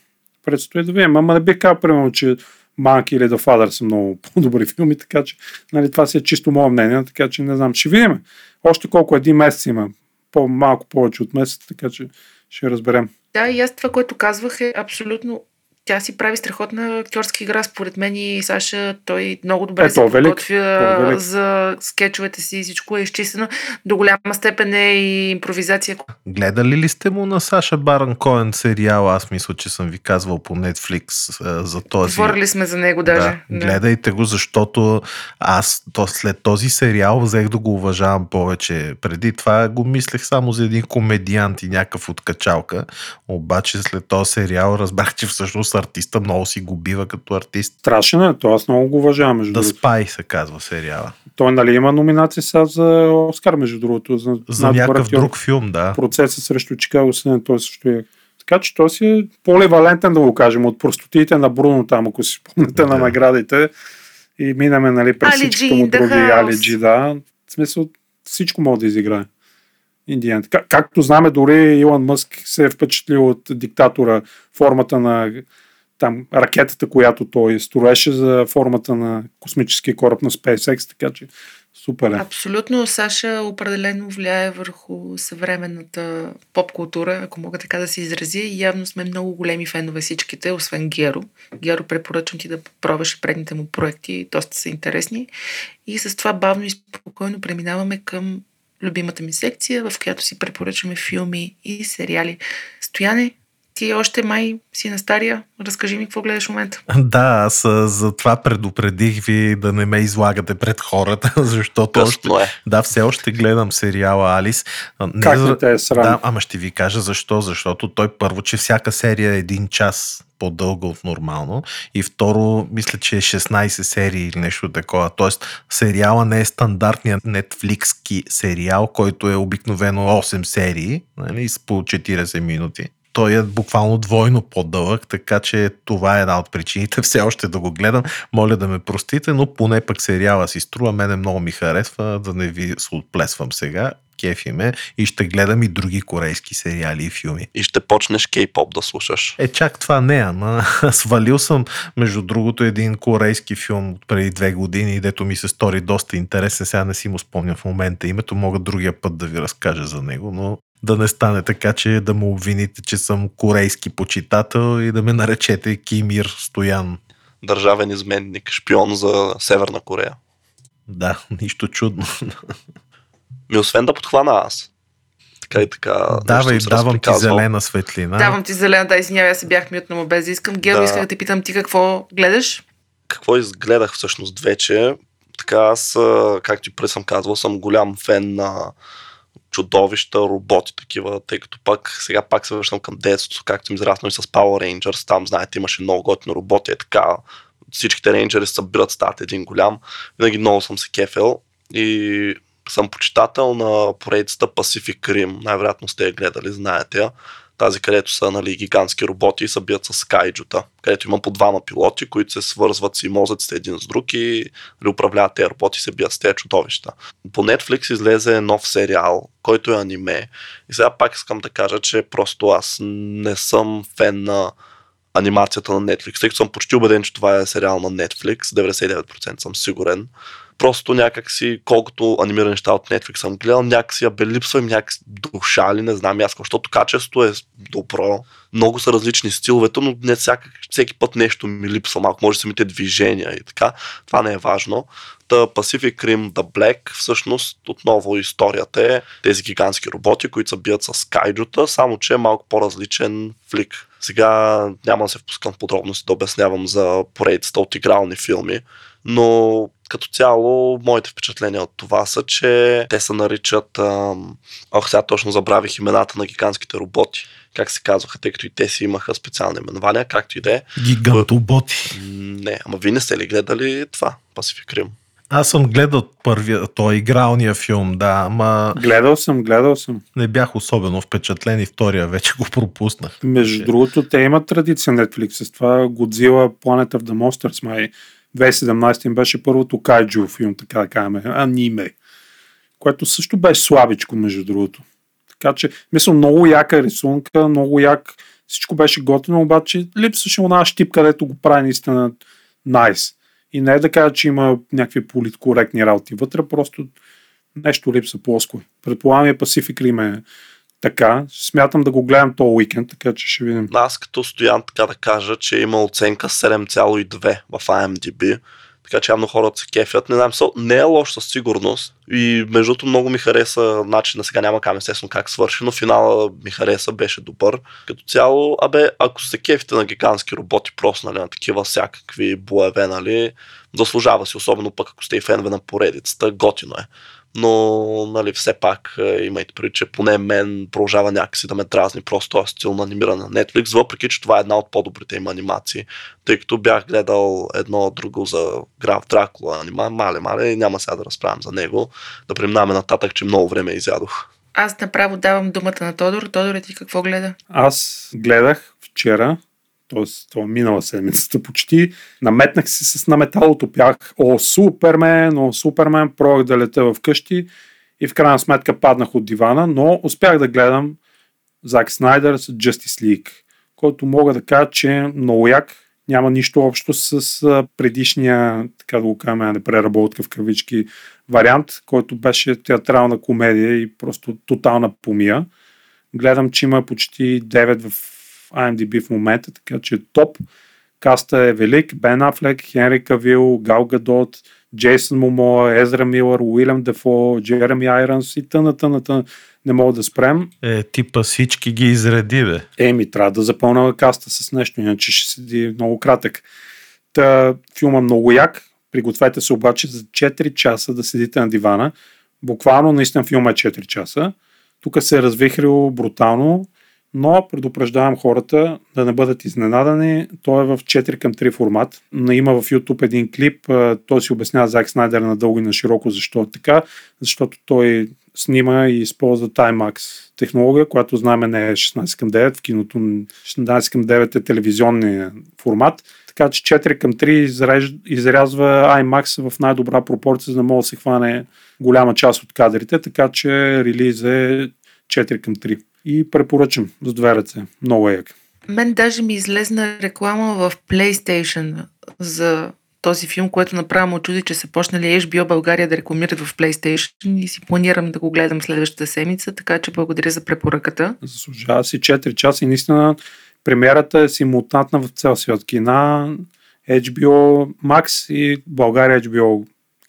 Предстои да видим. Ама не бих казал, примерно, че Манки или The Father са много по-добри филми, така че нали, това си е чисто мое мнение, така че не знам. Ще видим. Още колко един месец има. По-малко повече от месец, така че ще разберем. Да, и аз това, което казвах е абсолютно тя си прави страхотна актьорска игра, според мен и Саша, той много добре Е, се подготвя е за скетчовете си, всичко е изчистено. До голяма степен е и импровизация. Гледали ли сте му на Саша Баран Коен сериал? Аз мисля, че съм ви казвал по Netflix за този. Говорили сме за него даже. Да, гледайте го, защото аз то, след този сериал взех да го уважавам повече. Преди това го мислех само за един комедиант и някакъв откачалка. Обаче след този сериал разбрах, че всъщност артиста много си го бива като артист. Страшен е, то аз много го уважавам, между The другото. Spy се казва сериала. Той нали има номинация сега за Оскар, между другото. За, За някакъв друг филм, да. Процеса срещу Чикаго Сън, той също е. Така че той си е поливалентен, да го кажем, от простотиите на Бруно там, ако си спомняте на Да. наградите. И минаме, нали, през G всичките му други house. Али Джи, да. В смисъл, всичко може да изиграе. Индиан. Как, както знаме, дори Илон Мъск се е впечатлил от диктатора формата на там ракетата, която той строеше за формата на космическия кораб на SpaceX, така че супер е. Абсолютно Саша определено влияе върху съвременната поп култура, ако мога така да се изразя. И явно сме много големи фенове всичките, освен Геро. Геро препоръчвам ти да пробваш предните му проекти, доста са интересни. И с това бавно и спокойно преминаваме към любимата ми секция, в която си препоръчваме филми и сериали. Стояне, ти още май си на стария. Разкажи ми какво гледаш в момента. Да, аз а, за това предупредих ви да не ме излагате пред хората, защото още, е. да, все още гледам сериала Алис. Не Как за- не те е срам? Да, ама ще ви кажа защо. Защото той първо, че всяка серия е един час по-дълга от нормално и второ, мисля, че е 16 серии или нещо такова. Тоест, сериала не е стандартният нетфликски сериал, който е обикновено 8 серии, нали, с по 40 минути. Той е буквално двойно по-дълъг, така че това е една от причините все още да го гледам. Моля да ме простите, но поне пък сериала си струва. Мене много ми харесва, да не ви се отплесвам сега. Кефи ме и ще гледам и други корейски сериали и филми. И ще почнеш кей-поп да слушаш. Е, чак това не, ама свалил съм, между другото, един корейски филм от преди две години, дето ми се стори доста интересен. Сега не си му спомням в момента името, мога другия път да ви разкажа за него, но Да не стане така, че да му обвините, че съм корейски почитател и да ме наречете Кимир Стоян. Държавен изменник, шпион за Северна Корея. Да, нищо чудно. Ми освен да подхвана аз. Така и така. Давай, давам ти зелена светлина. Давам ти зелена, да, извинявай, аз се бях мютнала без да искам. Гео, Да. исках да те питам ти какво гледаш? какво изгледах всъщност вече. Така аз, както и преди съм казвал, съм голям фен на чудовища, роботи такива, тъй като пак сега пак се връщам към детството, както израснал и с Power Rangers, там знаете имаше много готини роботи, е така, всичките рейнджери се събират, стават един голям, винаги много съм се кефел и съм почитател на поредицата Pacific Rim, най-вероятно сте я гледали, знаете я тази, където са нали, гигантски роботи и се бият с кайджута, където има по двама пилоти, които се свързват си мозъците един с друг и нали, управляват тези роботи и се бият с тези чудовища. По Netflix излезе нов сериал, който е аниме. И сега пак искам да кажа, че просто аз не съм фен на анимацията на Netflix, тъй като съм почти убеден, че това е сериал на Netflix, 99% съм сигурен. Просто някакси, колкото анимирани неща от Netflix съм гледал, някакси я бе липсва им някакси душа ли, не знам аз, защото качеството е добро. Много са различни стиловете, но не всяка, всеки път нещо ми липсва малко, може самите движения и така. Това не е важно. Та Pacific Rim The Black, всъщност отново историята е тези гигантски роботи, които се бият с кайджута, само че е малко по-различен флик. Сега няма да се впускам в подробности да обяснявам за поредицата от игрални филми, но като цяло моите впечатления от това са, че те се наричат... Ам... Ох, сега точно забравих имената на гигантските роботи. Как се казваха, тъй като и те си имаха специални именования, както и да е. Гигантоботи. Не, ама вие не сте ли гледали това, Pacific Rim? Аз съм гледал първия, той игралния филм, да, ама Гледал съм, гледал съм. не бях особено впечатлен и втория вече го пропуснах. Между другото, те имат традиция Netflix с това Godzilla Planet of the Monsters, май 2017 им беше първото кайджу филм, така да кажем, аниме, което също беше слабичко, между другото. Така че, мисля, много яка рисунка, много як, всичко беше готино, обаче липсваше една щип, където го прави наистина найс. И не е да кажа, че има някакви политкоректни работи вътре, просто нещо липса плоско. Предполагам и Pacific Rim е така. Смятам да го гледам този уикенд, така че ще видим. Аз като стоян така да кажа, че има оценка 7,2 в IMDb. Така че явно хората се кефят. Не знам, не е лош със сигурност. И между другото много ми хареса начина, сега няма кам естествено как свърши, но финала ми хареса, беше добър. Като цяло, абе, ако се кефите на гигантски роботи, просто нали, на такива всякакви боеве, нали, заслужава си, особено пък ако сте и фенове на поредицата, готино е. Но, нали, все пак е, имайте предвид, че поне мен продължава някакси да ме дразни просто този стил на анимиране на Netflix, въпреки, че това е една от по-добрите им анимации, тъй като бях гледал едно друго за Граф Дракула анима, мале, мале, и няма сега да разправям за него, да преминаваме нататък, че много време изядох. Аз направо давам думата на Тодор. Тодор, ти какво гледа? Аз гледах вчера, т.е. това минала седмицата почти, наметнах се с наметалото, пях О, Супермен, О, Супермен, пробвах да лета в къщи и в крайна сметка паднах от дивана, но успях да гледам Зак Снайдер с Justice League, който мога да кажа, че е много як, няма нищо общо с предишния, така да го кажем, а не преработка в кавички, вариант, който беше театрална комедия и просто тотална помия. Гледам, че има почти 9 в IMDb в момента, така че топ. Каста е велик. Бен Афлек, Хенри Кавил, Гал Гадот, Джейсън Момоа, Езра Милър, Уилям Дефо, Джереми Айронс и тъна, тъна, тъна. Не мога да спрем. Е, типа всички ги изреди, бе. Еми, трябва да запълня каста с нещо, иначе ще седи много кратък. Та, филма много як. Пригответе се обаче за 4 часа да седите на дивана. Буквално, наистина филма е 4 часа. Тук се е развихрил брутално, но предупреждавам хората да не бъдат изненадани. Той е в 4 към 3 формат. Има в YouTube един клип. Той си обяснява Зак Снайдер надълго и на широко защо е така. Защото той снима и използва TimeMax технология, която знаем не е 16 към 9. В киното 16 към 9 е телевизионния формат. Така че 4 към 3 изрежд, изрязва IMAX в най-добра пропорция, за да може да се хване голяма част от кадрите, така че релиз е 4 към 3. И препоръчам с две ръце. Много е як. Мен даже ми излезна реклама в PlayStation за този филм, което направо му чуди, че са почнали HBO България да рекламират в PlayStation и си планирам да го гледам следващата седмица, така че благодаря за препоръката. Заслужава си 4 часа и наистина премиерата е симултантна в цял свят. Кина, HBO Max и България HBO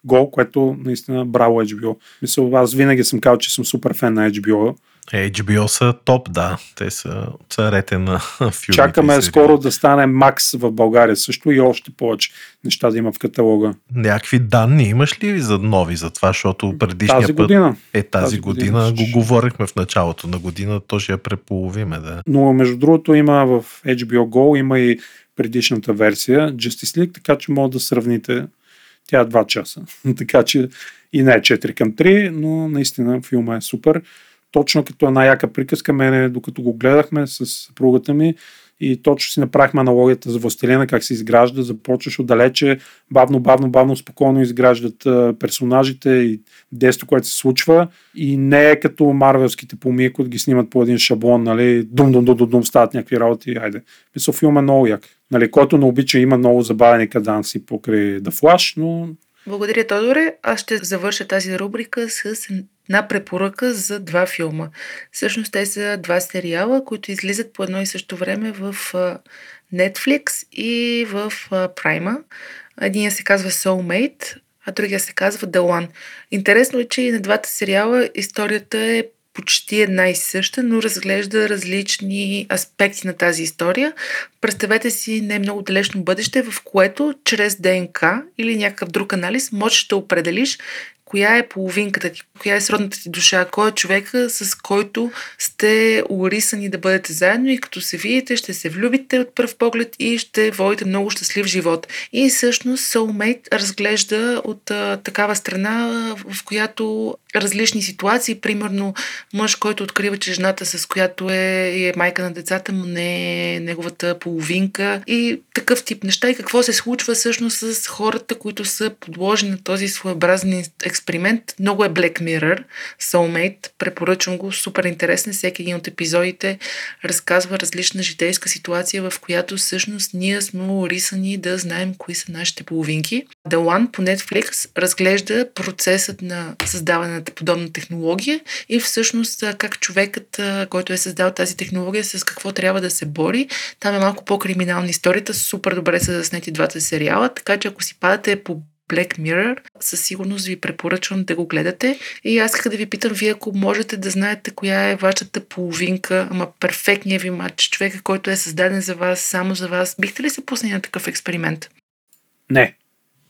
Go, което наистина браво HBO. Мисля, аз винаги съм казал, че съм супер фен на HBO. HBO са топ, да. Те са царете на филмите. Чакаме скоро да стане Макс в България също и още повече неща да има в каталога. Някакви данни имаш ли за нови за това, защото предишния тази път... година. Е, тази, Тази година, година го говорихме в началото на година, то ще я преполовиме, да. Но между другото има в HBO Go, има и предишната версия Justice League, така че може да сравните. Тя е 2 часа. така че и не е 4 към 3, но наистина филма е супер. Точно като една яка приказка, мене, докато го гледахме с съпругата ми, и точно си направихме аналогията за Властелина, как се изгражда, започваш отдалече, бавно, бавно, бавно, спокойно изграждат персонажите и действото, което се случва. И не е като марвелските помии, които ги снимат по един шаблон, нали, дум, дум, дум, дум, дум стават някакви работи, айде. Мисля, филм е много як. Нали, който не обича, има много забавени каданси покрай The Flash, но Благодаря, Тодоре. Аз ще завърша тази рубрика с една препоръка за два филма. Всъщност те са два сериала, които излизат по едно и също време в Netflix и в а, Prima. Единия се казва Soulmate, а другия се казва The One. Интересно е, че и на двата сериала историята е почти една и съща, но разглежда различни аспекти на тази история. Представете си не много далечно бъдеще, в което чрез ДНК или някакъв друг анализ можеш да определиш коя е половинката ти, коя е сродната ти душа, кой е човека, с който сте урисани да бъдете заедно и като се видите, ще се влюбите от пръв поглед и ще водите много щастлив живот. И всъщност Soulmate разглежда от а, такава страна, в която различни ситуации, примерно мъж, който открива, че жената, с която е, е майка на децата му, не е неговата половинка и такъв тип неща и какво се случва всъщност с хората, които са подложени на този своеобразен експеримент. Много е Black Mirror, Soulmate, препоръчвам го, супер интересен. Всеки един от епизодите разказва различна житейска ситуация, в която всъщност ние сме урисани да знаем кои са нашите половинки. The One по Netflix разглежда процесът на създаване на подобна технология и всъщност как човекът, който е създал тази технология, с какво трябва да се бори. Там е малко по-криминална историята, супер добре са заснети двата сериала, така че ако си падате по Black Mirror, със сигурност ви препоръчвам да го гледате. И аз исках да ви питам, вие ако можете да знаете коя е вашата половинка, ама перфектният ви матч, човека, който е създаден за вас, само за вас, бихте ли се пуснали на такъв експеримент? не.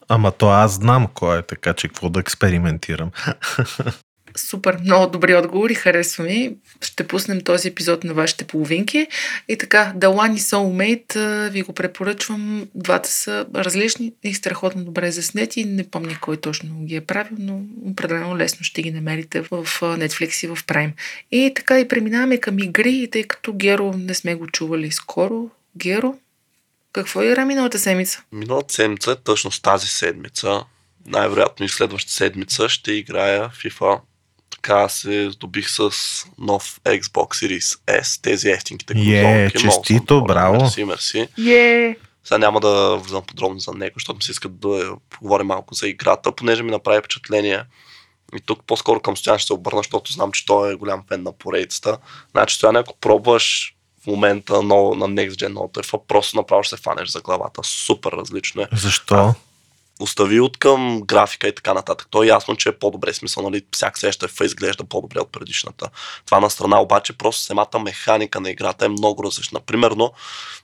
Ама то аз знам кой е, така че какво да експериментирам. Супер, много добри отговори, харесва ми. Ще пуснем този епизод на вашите половинки. И така, The One и Soulmate ви го препоръчвам. Двата са различни и страхотно добре заснети. Не помня кой точно ги е правил, но определено лесно ще ги намерите в Netflix и в Prime. И така и преминаваме към игри, тъй като Геро не сме го чували скоро. Геро, какво игра миналата седмица? Миналата седмица, точно с тази седмица, най-вероятно и следващата седмица, ще играя FIFA. Така се здобих с нов Xbox Series S, тези ефтинките Е, конзолки. Много съм честито, доволен. браво. Мерси, мерси. Е! Сега няма да влизам подробно за него, защото ми се иска да поговорим малко за играта, понеже ми направи впечатление. И тук по-скоро към Стоян ще се обърна, защото знам, че той е голям фен на поредицата. Значи, Стоян, ако пробваш в момента на Next Gen FIFA, просто направо ще се фанеш за главата. Супер различно е. Защо? Остави от към графика и така нататък. То е ясно, че е по-добре смисъл, нали? Всяка следваща FIFA изглежда по-добре от предишната. Това на страна обаче просто самата механика на играта е много различна. Примерно,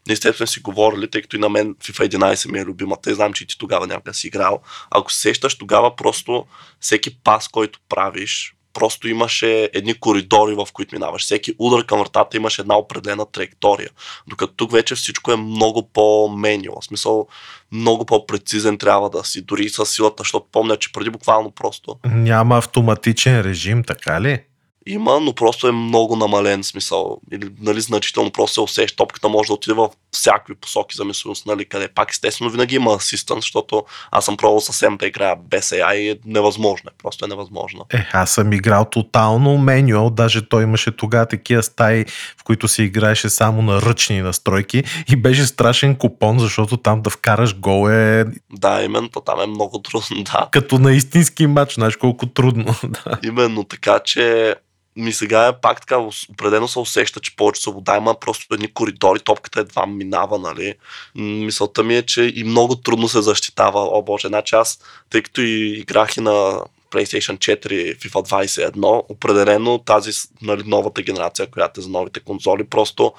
ние естествено си говорили, тъй като и на мен FIFA 11 ми е любимата и знам, че и ти тогава някога си играл. Ако се сещаш, тогава просто всеки пас, който правиш, просто имаше едни коридори, в които минаваш. Всеки удар към вратата имаше една определена траектория. Докато тук вече всичко е много по-менило. В смисъл, много по-прецизен трябва да си, дори с силата, защото помня, че преди буквално просто Няма автоматичен режим, така ли? Има, но просто е много намален смисъл. Или, нали, значително просто се усеща. Топката може да отиде в всякакви посоки за мисленост, нали, къде. Пак естествено винаги има асистент, защото аз съм пробвал съвсем да играя без AI и е невъзможно. Просто е невъзможно. Е, аз съм играл тотално менюал, даже той имаше тогава такива стаи, в които се играеше само на ръчни настройки и беше страшен купон, защото там да вкараш гол е... Да, именно, там е много трудно, да. Като на истински матч, знаеш колко трудно. да. Именно така, че ми сега е пак така, определено се усеща, че повече свобода има просто едни коридори, топката едва минава, нали. Мисълта ми е, че и много трудно се защитава, о боже, значи аз, тъй като и играх и на PlayStation 4, FIFA 21, определено тази нали, новата генерация, която е за новите конзоли, просто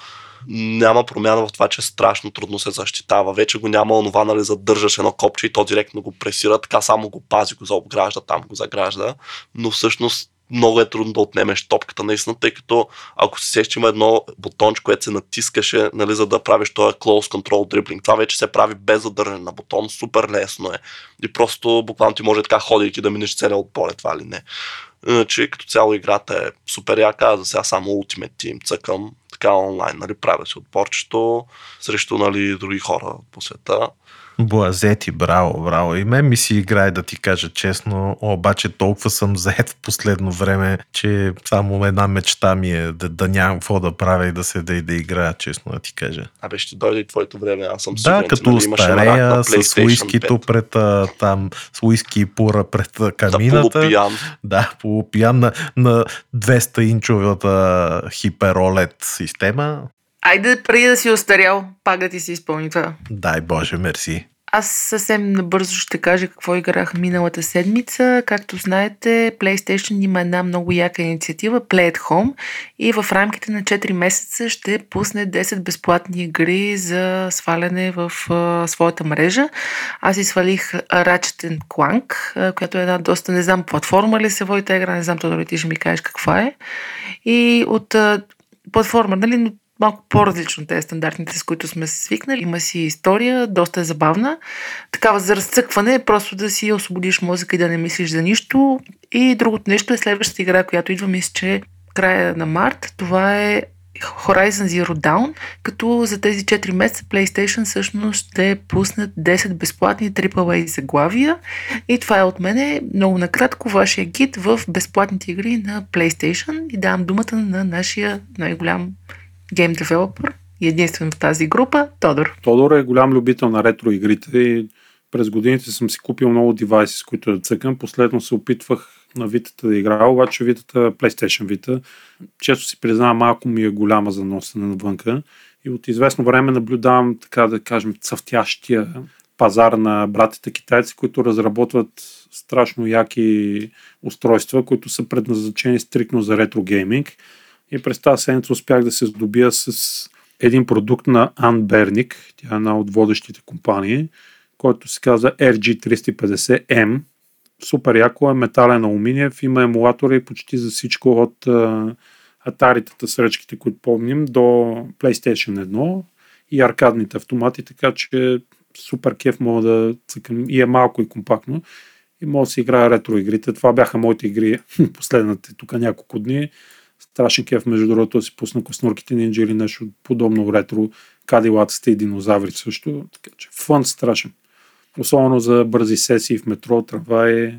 няма промяна в това, че страшно трудно се защитава. Вече го няма онова, нали, задържаш едно копче и то директно го пресира, така само го пази, го заобгражда, там го загражда, но всъщност много е трудно да отнемеш топката, наистина, тъй като ако си сеща има едно бутонче, което се натискаше, нали, за да правиш този close control dribbling. Това вече се прави без задържане на бутон, супер лесно е. И просто буквално ти може така ходейки да минеш целия отбор, това ли не. Иначе като цяло играта е супер яка, за сега само Ultimate Team цъкам така онлайн, нали, правя си отборчето срещу нали, други хора по света. Блазети, браво, браво. И мен ми си играе да ти кажа честно, обаче толкова съм заед в последно време, че само една мечта ми е да, да нямам какво да правя и да се да и да играя, честно да ти кажа. Абе, ще дойде и твоето време, аз съм Да, сигурен, като че, нали, старея с уискито 5. пред а, там, с уиски и пура пред а, Да, камината. полупиян. Да, полупиян на, на 200 инчовата хиперолет система. Айде, преди да си остарял, пак да ти се изпълни това. Дай Боже, мерси. Аз съвсем набързо ще кажа какво играх миналата седмица. Както знаете, PlayStation има една много яка инициатива Play at Home и в рамките на 4 месеца ще пусне 10 безплатни игри за сваляне в а, своята мрежа. Аз си свалих Ratchet Clank, а, която е една доста, не знам, платформа ли се води игра, не знам, то дали ти ще ми кажеш каква е. И от а, платформа, нали, малко по-различно тези стандартните, с които сме се свикнали. Има си история, доста е забавна. Такава за разцъкване е просто да си освободиш мозъка и да не мислиш за нищо. И другото нещо е следващата игра, която идва, мисля, че края на март. Това е Horizon Zero Dawn, като за тези 4 месеца PlayStation всъщност ще пуснат 10 безплатни AAA заглавия. И това е от мене много накратко вашия гид в безплатните игри на PlayStation и давам думата на нашия най-голям гейм девелопър и единствен в тази група, Тодор. Тодор е голям любител на ретро игрите и през годините съм си купил много девайси, с които да цъкам. Последно се опитвах на Витата да играя, обаче Витата, PlayStation Vita, често си признавам, малко ми е голяма за носене навънка. И от известно време наблюдавам, така да кажем, цъфтящия пазар на братите китайци, които разработват страшно яки устройства, които са предназначени стрикно за ретро гейминг. И през тази седмица успях да се здобия с един продукт на Unbernic, тя е една от водещите компании, който се казва RG350M. Супер яко е, метален алуминиев, има емулатори почти за всичко от Atari-тата сръчките, които помним, до PlayStation 1 и аркадните автомати, така че супер кеф мога да цъкам и е малко и компактно и мога да си играя ретро игрите. Това бяха моите игри последните тук няколко дни страшен кеф, между другото, да си пусна коснурките нинджа или нещо подобно ретро, кадилаците и динозаври също. Така че фън страшен. Особено за бързи сесии в метро, трамвай,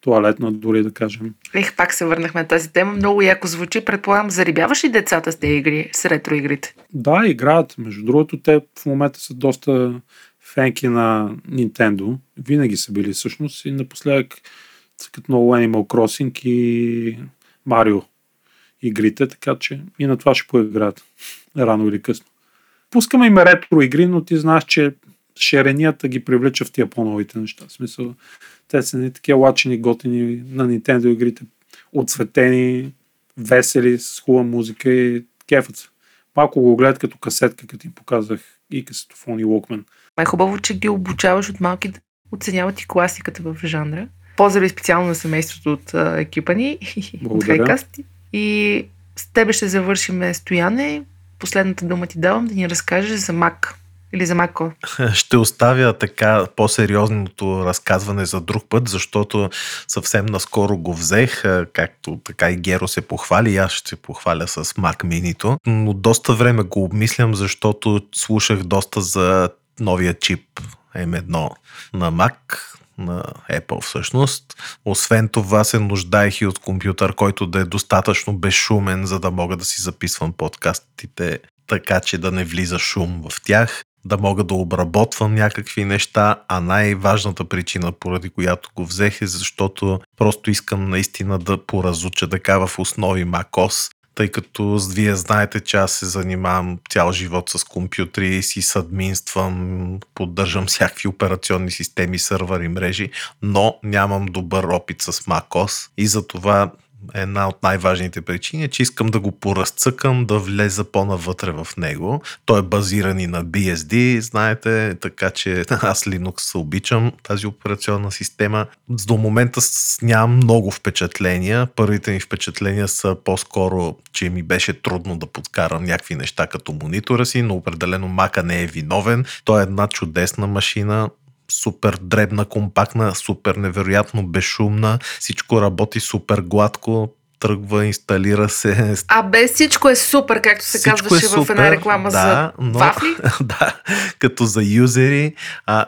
туалетна, дори да кажем. Ех, пак се върнахме на тази тема. Много яко звучи. Предполагам, зарибяваш ли децата с тези игри, с ретро игрите? Да, играят. Между другото, те в момента са доста фенки на Nintendo. Винаги са били всъщност и напоследък цъкат много Animal Crossing и Марио игрите, така че и на това ще поиграят рано или късно. Пускаме им ретро игри, но ти знаеш, че шеренията ги привлича в тия по-новите неща. В смисъл, те са не такива лачени, готини на Nintendo игрите, отцветени, весели, с хубава музика и кефът се. Малко го гледат като касетка, като им показах и касетофон и Walkman. Е хубаво, че ги обучаваш от малки да оценяват и класиката в жанра. Поздрави специално на семейството от а, екипа ни от Благодаря. Хайкаст. И с тебе ще завършиме стояне. Последната дума ти давам да ни разкажеш за Mac. или за macOS? Ще оставя така по-сериозното разказване за друг път, защото съвсем наскоро го взех, както така и Геро се похвали, аз ще се похваля с Mac mini но доста време го обмислям, защото слушах доста за новия чип M1 на Mac, на Apple всъщност. Освен това се нуждаех и от компютър, който да е достатъчно безшумен, за да мога да си записвам подкастите така, че да не влиза шум в тях да мога да обработвам някакви неща, а най-важната причина, поради която го взех е защото просто искам наистина да поразуча така в основи macOS, тъй като вие знаете, че аз се занимавам цял живот с компютри, си съдминствам, поддържам всякакви операционни системи, сървъри, мрежи, но нямам добър опит с macOS и затова една от най-важните причини е, че искам да го поразцъкам, да влеза по-навътре в него. Той е базиран и на BSD, знаете, така че аз Linux обичам тази операционна система. До момента нямам много впечатления. Първите ми впечатления са по-скоро, че ми беше трудно да подкарам някакви неща като монитора си, но определено Мака не е виновен. Той е една чудесна машина, супер дребна, компактна, супер невероятно безшумна, всичко работи супер гладко, тръгва, инсталира се. А без всичко е супер, както се всичко казваше е супер, в една реклама да, за но, вафли. да, като за юзери. А,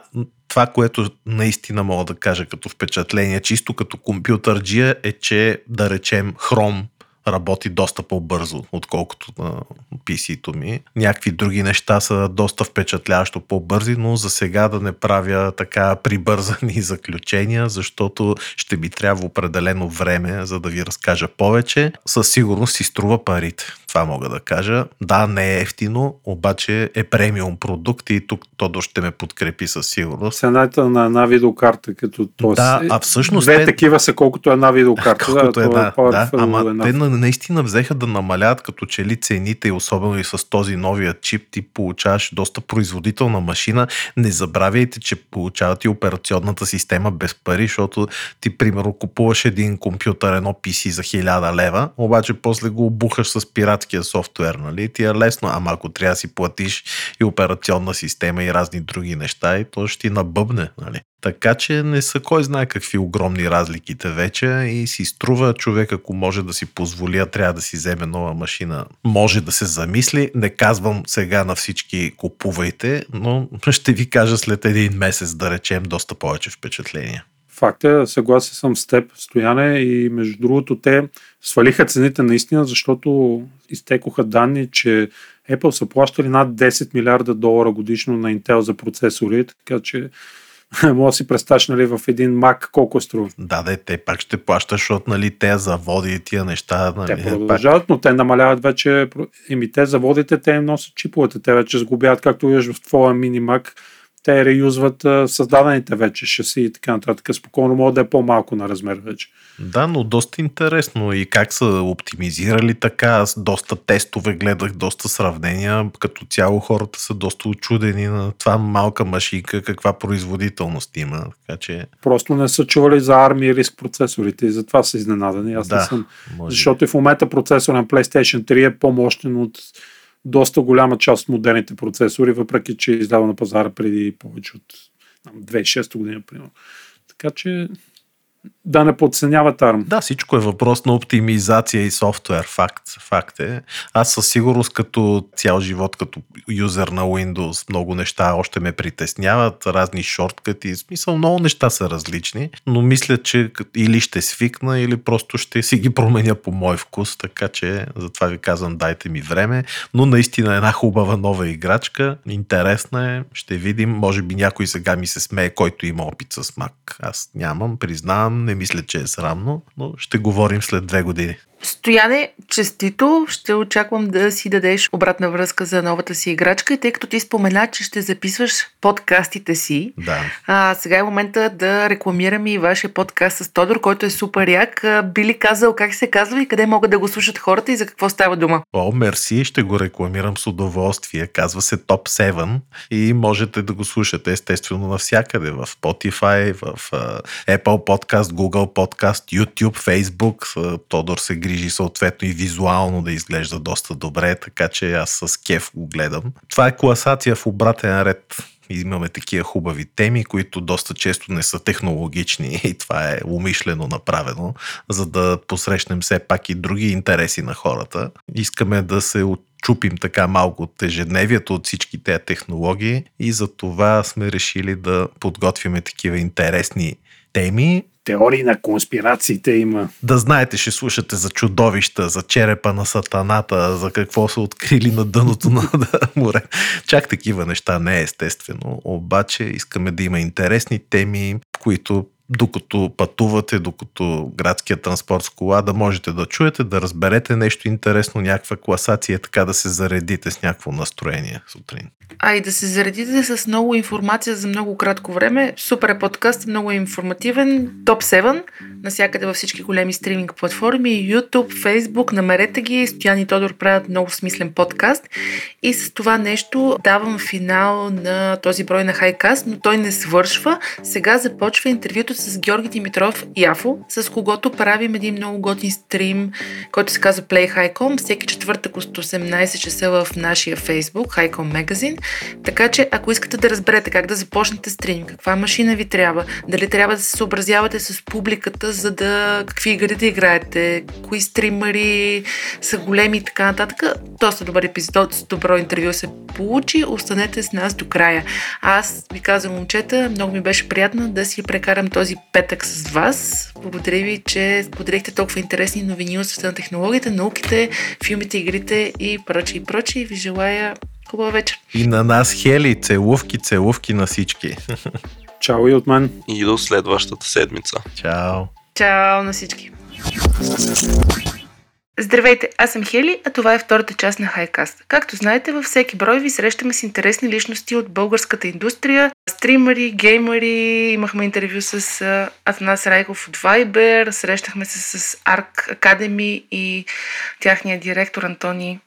това, което наистина мога да кажа като впечатление, чисто като компютърджия, е, че да речем Chrome работи доста по-бързо, отколкото на PC-то ми. Някакви други неща са доста впечатляващо по-бързи, но за сега да не правя така прибързани заключения, защото ще ми трябва определено време, за да ви разкажа повече. Със сигурност си струва парите. Това мога да кажа. Да, не е ефтино, обаче е премиум продукт и тук Тодор ще ме подкрепи със сигурност. Цената на една видеокарта, като то Да, а всъщност. Две те... такива са колкото една видеокарта. Колкото да, една, е да, ама те наистина взеха да намалят като че ли цените и особено и с този новия чип ти получаваш доста производителна машина. Не забравяйте, че получавате и операционната система без пари, защото ти примерно купуваш един компютър, едно PC за 1000 лева, обаче после го обухаш с пиратския софтуер, нали? Ти е лесно, ама ако трябва да си платиш и операционна система и разни други неща, и то ще ти набъбне, нали? Така че не са кой знае какви огромни разликите вече и си струва човек, ако може да си позволи, а трябва да си вземе нова машина, може да се замисли. Не казвам сега на всички купувайте, но ще ви кажа след един месец, да речем, доста повече впечатления. Факт е, съгласен съм с теб, Стояне, и между другото те свалиха цените наистина, защото изтекоха данни, че Apple са плащали над 10 милиарда долара годишно на Intel за процесори, така че Може да си представиш нали, в един мак колко е струва. Да, да, те пак ще плащаш, защото нали, те заводи и тия неща. Нали, те продължават, пак... но те намаляват вече. Еми, те заводите, те им носят чиповете. Те вече сгубяват, както виждаш в твоя мини мак те реюзват създадените вече шаси и така нататък. Спокойно може да е по-малко на размер вече. Да, но доста интересно и как са оптимизирали така. Аз доста тестове гледах, доста сравнения. Като цяло хората са доста очудени на това малка машинка, каква производителност има. Така че... Просто не са чували за армия риск процесорите и затова са изненадани. Аз да, не съм. Може. Защото и в момента процесор на PlayStation 3 е по-мощен от доста голяма част от модерните процесори, въпреки че е издава на пазара преди повече от 2006 година, примерно. Така че да не подценяват ARM. Да, всичко е въпрос на оптимизация и софтуер. Факт, факт е. Аз със сигурност като цял живот, като юзер на Windows, много неща още ме притесняват, разни шорткати, смисъл много неща са различни, но мисля, че или ще свикна, или просто ще си ги променя по мой вкус, така че затова ви казвам дайте ми време, но наистина една хубава нова играчка, интересна е, ще видим, може би някой сега ми се смее, който има опит с Mac. Аз нямам, признавам, не мисля, че е срамно, но ще говорим след две години. Стояне, честито, ще очаквам да си дадеш обратна връзка за новата си играчка и тъй като ти спомена, че ще записваш подкастите си, да. а, сега е момента да рекламираме и вашия подкаст с Тодор, който е супер як. Би ли казал как се казва и къде могат да го слушат хората и за какво става дума? О, мерси, ще го рекламирам с удоволствие. Казва се Top 7 и можете да го слушате естествено навсякъде, в Spotify, в Apple Podcast, Google Podcast, YouTube, Facebook. Тодор се гри грижи съответно и визуално да изглежда доста добре, така че аз с кеф го гледам. Това е класация в обратен ред имаме такива хубави теми, които доста често не са технологични и това е умишлено направено, за да посрещнем все пак и други интереси на хората. Искаме да се чупим така малко от ежедневието от всички тези технологии и за това сме решили да подготвиме такива интересни теми, теории на конспирациите има. Да знаете, ще слушате за чудовища, за черепа на сатаната, за какво са открили на дъното на море. Чак такива неща не е естествено, обаче искаме да има интересни теми, които докато пътувате, докато градския транспорт с кола, да можете да чуете, да разберете нещо интересно, някаква класация, така да се заредите с някакво настроение сутрин. А и да се заредите с много информация за много кратко време. Супер е подкаст, много е информативен. Топ 7, насякъде във всички големи стриминг платформи, YouTube, Facebook, намерете ги. Стоян и Тодор правят много смислен подкаст. И с това нещо давам финал на този брой на Хайкаст, но той не свършва. Сега започва интервюто с Георги Димитров Яфо, с когото правим един много готин стрим, който се казва Play Highcom, всеки четвъртък от 18 часа в нашия Facebook, Highcom Magazine. Така че, ако искате да разберете как да започнете стрим, каква машина ви трябва, дали трябва да се съобразявате с публиката, за да какви игри да играете, кои стримари са големи и така нататък, доста добър епизод с добро интервю се получи. Останете с нас до края. Аз ви казвам, момчета, много ми беше приятно да си прекарам този петък с вас. Благодаря ви, че споделихте толкова интересни новини от света на технологията, науките, филмите, игрите и прочи и прочи. Ви желая Хубава вечер. И на нас, Хели, целувки, целувки на всички. Чао и от мен. И до следващата седмица. Чао. Чао на всички. Здравейте, аз съм Хели, а това е втората част на Хайкаст. Както знаете, във всеки брой ви срещаме с интересни личности от българската индустрия, стримари, геймери, имахме интервю с Атанас Райков от Viber, срещахме се с Arc Academy и тяхния директор Антони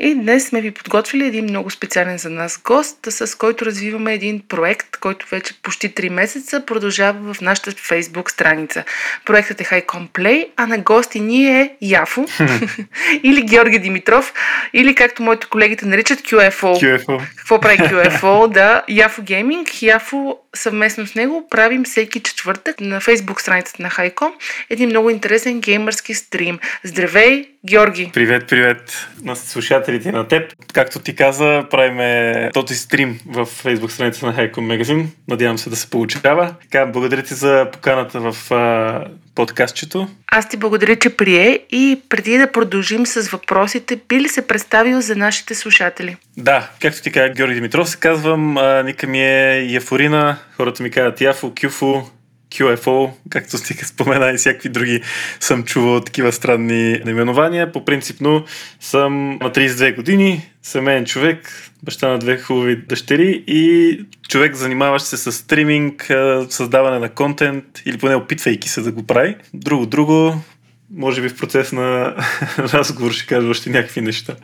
и днес сме ви подготвили един много специален за нас гост, с който развиваме един проект, който вече почти 3 месеца продължава в нашата Facebook страница. Проектът е Highcom Play, а на гости ни е Яфо или Георги Димитров, или както моите колегите наричат QFO. QFO. Какво прави QFO? да, Яфо Гейминг. Яфо съвместно с него правим всеки четвъртък на Facebook страницата на Highcom един много интересен геймърски стрим. Здравей, Георги! Привет, привет на слушателите на теб. Както ти каза, правим този стрим в Facebook страница на Highcom Magazine. Надявам се да се получава. Така, благодаря ти за поканата в а, подкастчето. Аз ти благодаря, че прие и преди да продължим с въпросите, би ли се представил за нашите слушатели? Да, както ти каза Георги Димитров, се казвам, а, ника ми е Яфорина, хората ми казват Яфо, Кюфо, QFO, както стига спомена и всякакви други съм чувал такива странни наименования. По принципно съм на 32 години, семейен човек, баща на две хубави дъщери и човек занимаващ се с стриминг, създаване на контент или поне опитвайки се да го прави. Друго, друго, може би в процес на разговор ще кажа още някакви неща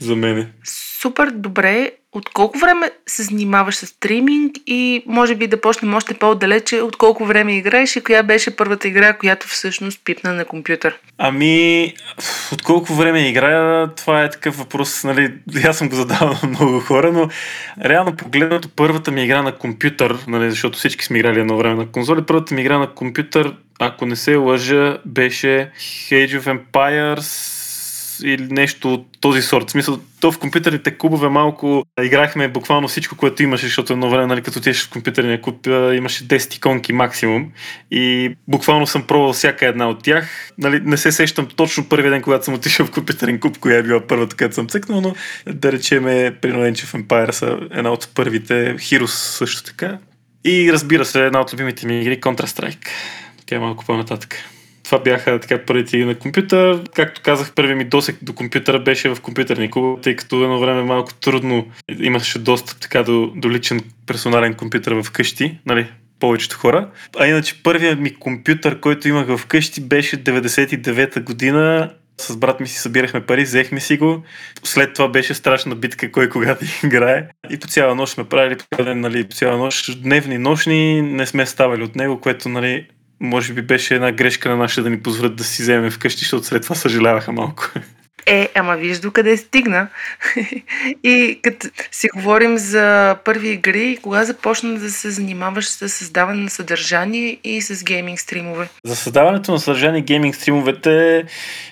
за мене. Супер добре. От колко време се занимаваш с стриминг и може би да почнем още по-далече, от колко време играеш и коя беше първата игра, която всъщност пипна на компютър? Ами, от колко време играя, това е такъв въпрос, нали, аз съм го задавал на много хора, но реално погледнато първата ми игра на компютър, нали, защото всички сме играли едно време на конзоли, първата ми игра на компютър, ако не се лъжа, беше Age of Empires или нещо от този сорт. В смисъл, то в компютърните клубове малко играхме буквално всичко, което имаше, защото едно време, нали, като отидеш в компютърния клуб, имаше 10 иконки максимум. И буквално съм пробвал всяка една от тях. Нали, не се сещам точно първия ден, когато съм отишъл в компютърен клуб, коя е била първата, където съм цъкнал, но да речем при в Empire са една от първите. Heroes също така. И разбира се, една от любимите ми игри Counter-Strike. Тя е малко по-нататък. Това бяха така първите на компютър. Както казах, първи ми досек до компютъра беше в компютърни клуб, тъй като едно време малко трудно имаше достъп така до, до личен персонален компютър в къщи, нали, повечето хора. А иначе първият ми компютър, който имах в къщи беше 99-та година с брат ми си събирахме пари, взехме си го. След това беше страшна битка кой кога да играе. И по цяла нощ сме правили нали, по цяла нощ дневни, нощни, не сме ставали от него, което нали, може би беше една грешка на нашите да ни позволят да си вземем вкъщи, защото след това съжаляваха малко. Е, ама виж до къде стигна. и като си говорим за първи игри, кога започна да се занимаваш с създаване на съдържание и с гейминг стримове? За създаването на съдържание и гейминг стримовете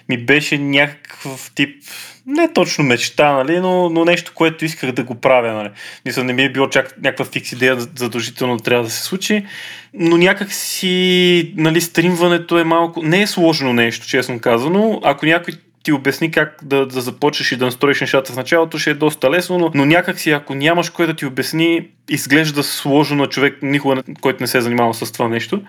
ми беше някакъв тип не точно мечта, нали, но, но нещо, което исках да го правя. Нали. Мисля, не ми е било чак някаква фикс идея, задължително трябва да се случи, но някак си нали, стримването е малко... Не е сложно нещо, честно казано. Ако някой ти обясни как да, да започнеш и да настроиш нещата в началото, ще е доста лесно, но, но някак си, ако нямаш кой да ти обясни, изглежда сложно на човек, никога, който не се е занимавал с това нещо.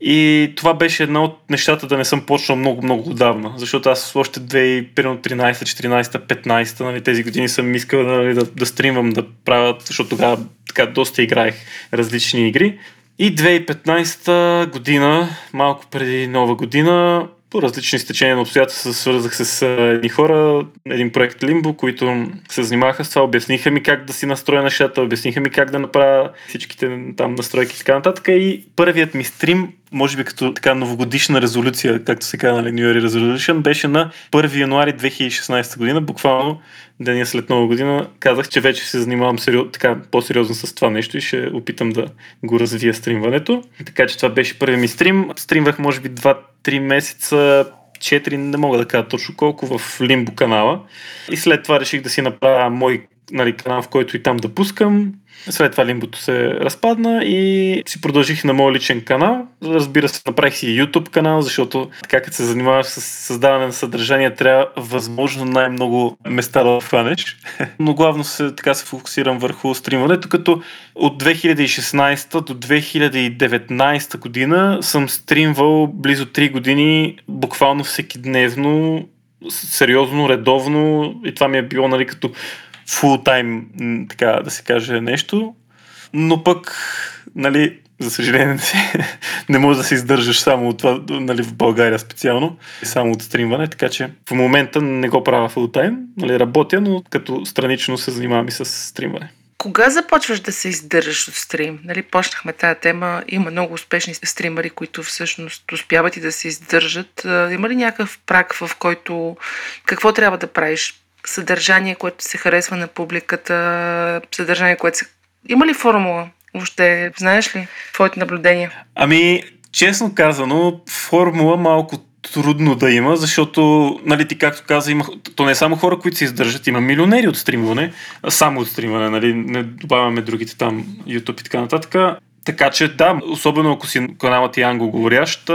И това беше една от нещата да не съм почнал много, много отдавна, защото аз още 2013, 14, 15, нали, тези години съм искал нали, да, да стримвам, да правя, защото тогава така доста играех различни игри. И 2015 година, малко преди нова година, по различни стечения на обстоятелства се свързах с едни хора, един проект Limbo, които се занимаваха с това, обясниха ми как да си настроя нещата, обясниха ми как да направя всичките там настройки и така нататък. И първият ми стрим, може би като така новогодишна резолюция, както се казва на New Year Resolution, беше на 1 януари 2016 година, буквално деня след нова година, казах, че вече се занимавам сериоз, така, по-сериозно с това нещо и ще опитам да го развия стримването. Така че това беше първият ми стрим. Стримвах може би 2-3 месеца 4, не мога да кажа точно колко, в Лимбо канала. И след това реших да си направя мой нали, канал, в който и там да пускам. След това лимбото се разпадна и си продължих на моят личен канал. Разбира се, направих си YouTube канал, защото така като се занимаваш с създаване на съдържание, трябва възможно най-много места да хванеш. Но главно се, така се фокусирам върху стримването, като от 2016 до 2019 година съм стримвал близо 3 години, буквално всеки дневно, сериозно, редовно и това ми е било нали, като фул тайм, така да се каже нещо, но пък, нали, за съжаление, не може да се издържаш само от това, нали, в България специално, само от стримване, така че в момента не го правя фул тайм, нали, работя, но като странично се занимавам и с стримване. Кога започваш да се издържаш от стрим? Нали, почнахме тази тема. Има много успешни стримари, които всъщност успяват и да се издържат. Има ли някакъв прак, в който какво трябва да правиш? Съдържание, което се харесва на публиката, съдържание, което се... Има ли формула? Въобще, знаеш ли твоите наблюдения? Ами, честно казано, формула малко трудно да има, защото, нали, ти както каза, има, то не е само хора, които се издържат, има милионери от стримване, само от стримване, нали, не добавяме другите там YouTube и така нататък. Така че да, особено ако си каналът ти е англоговорящ,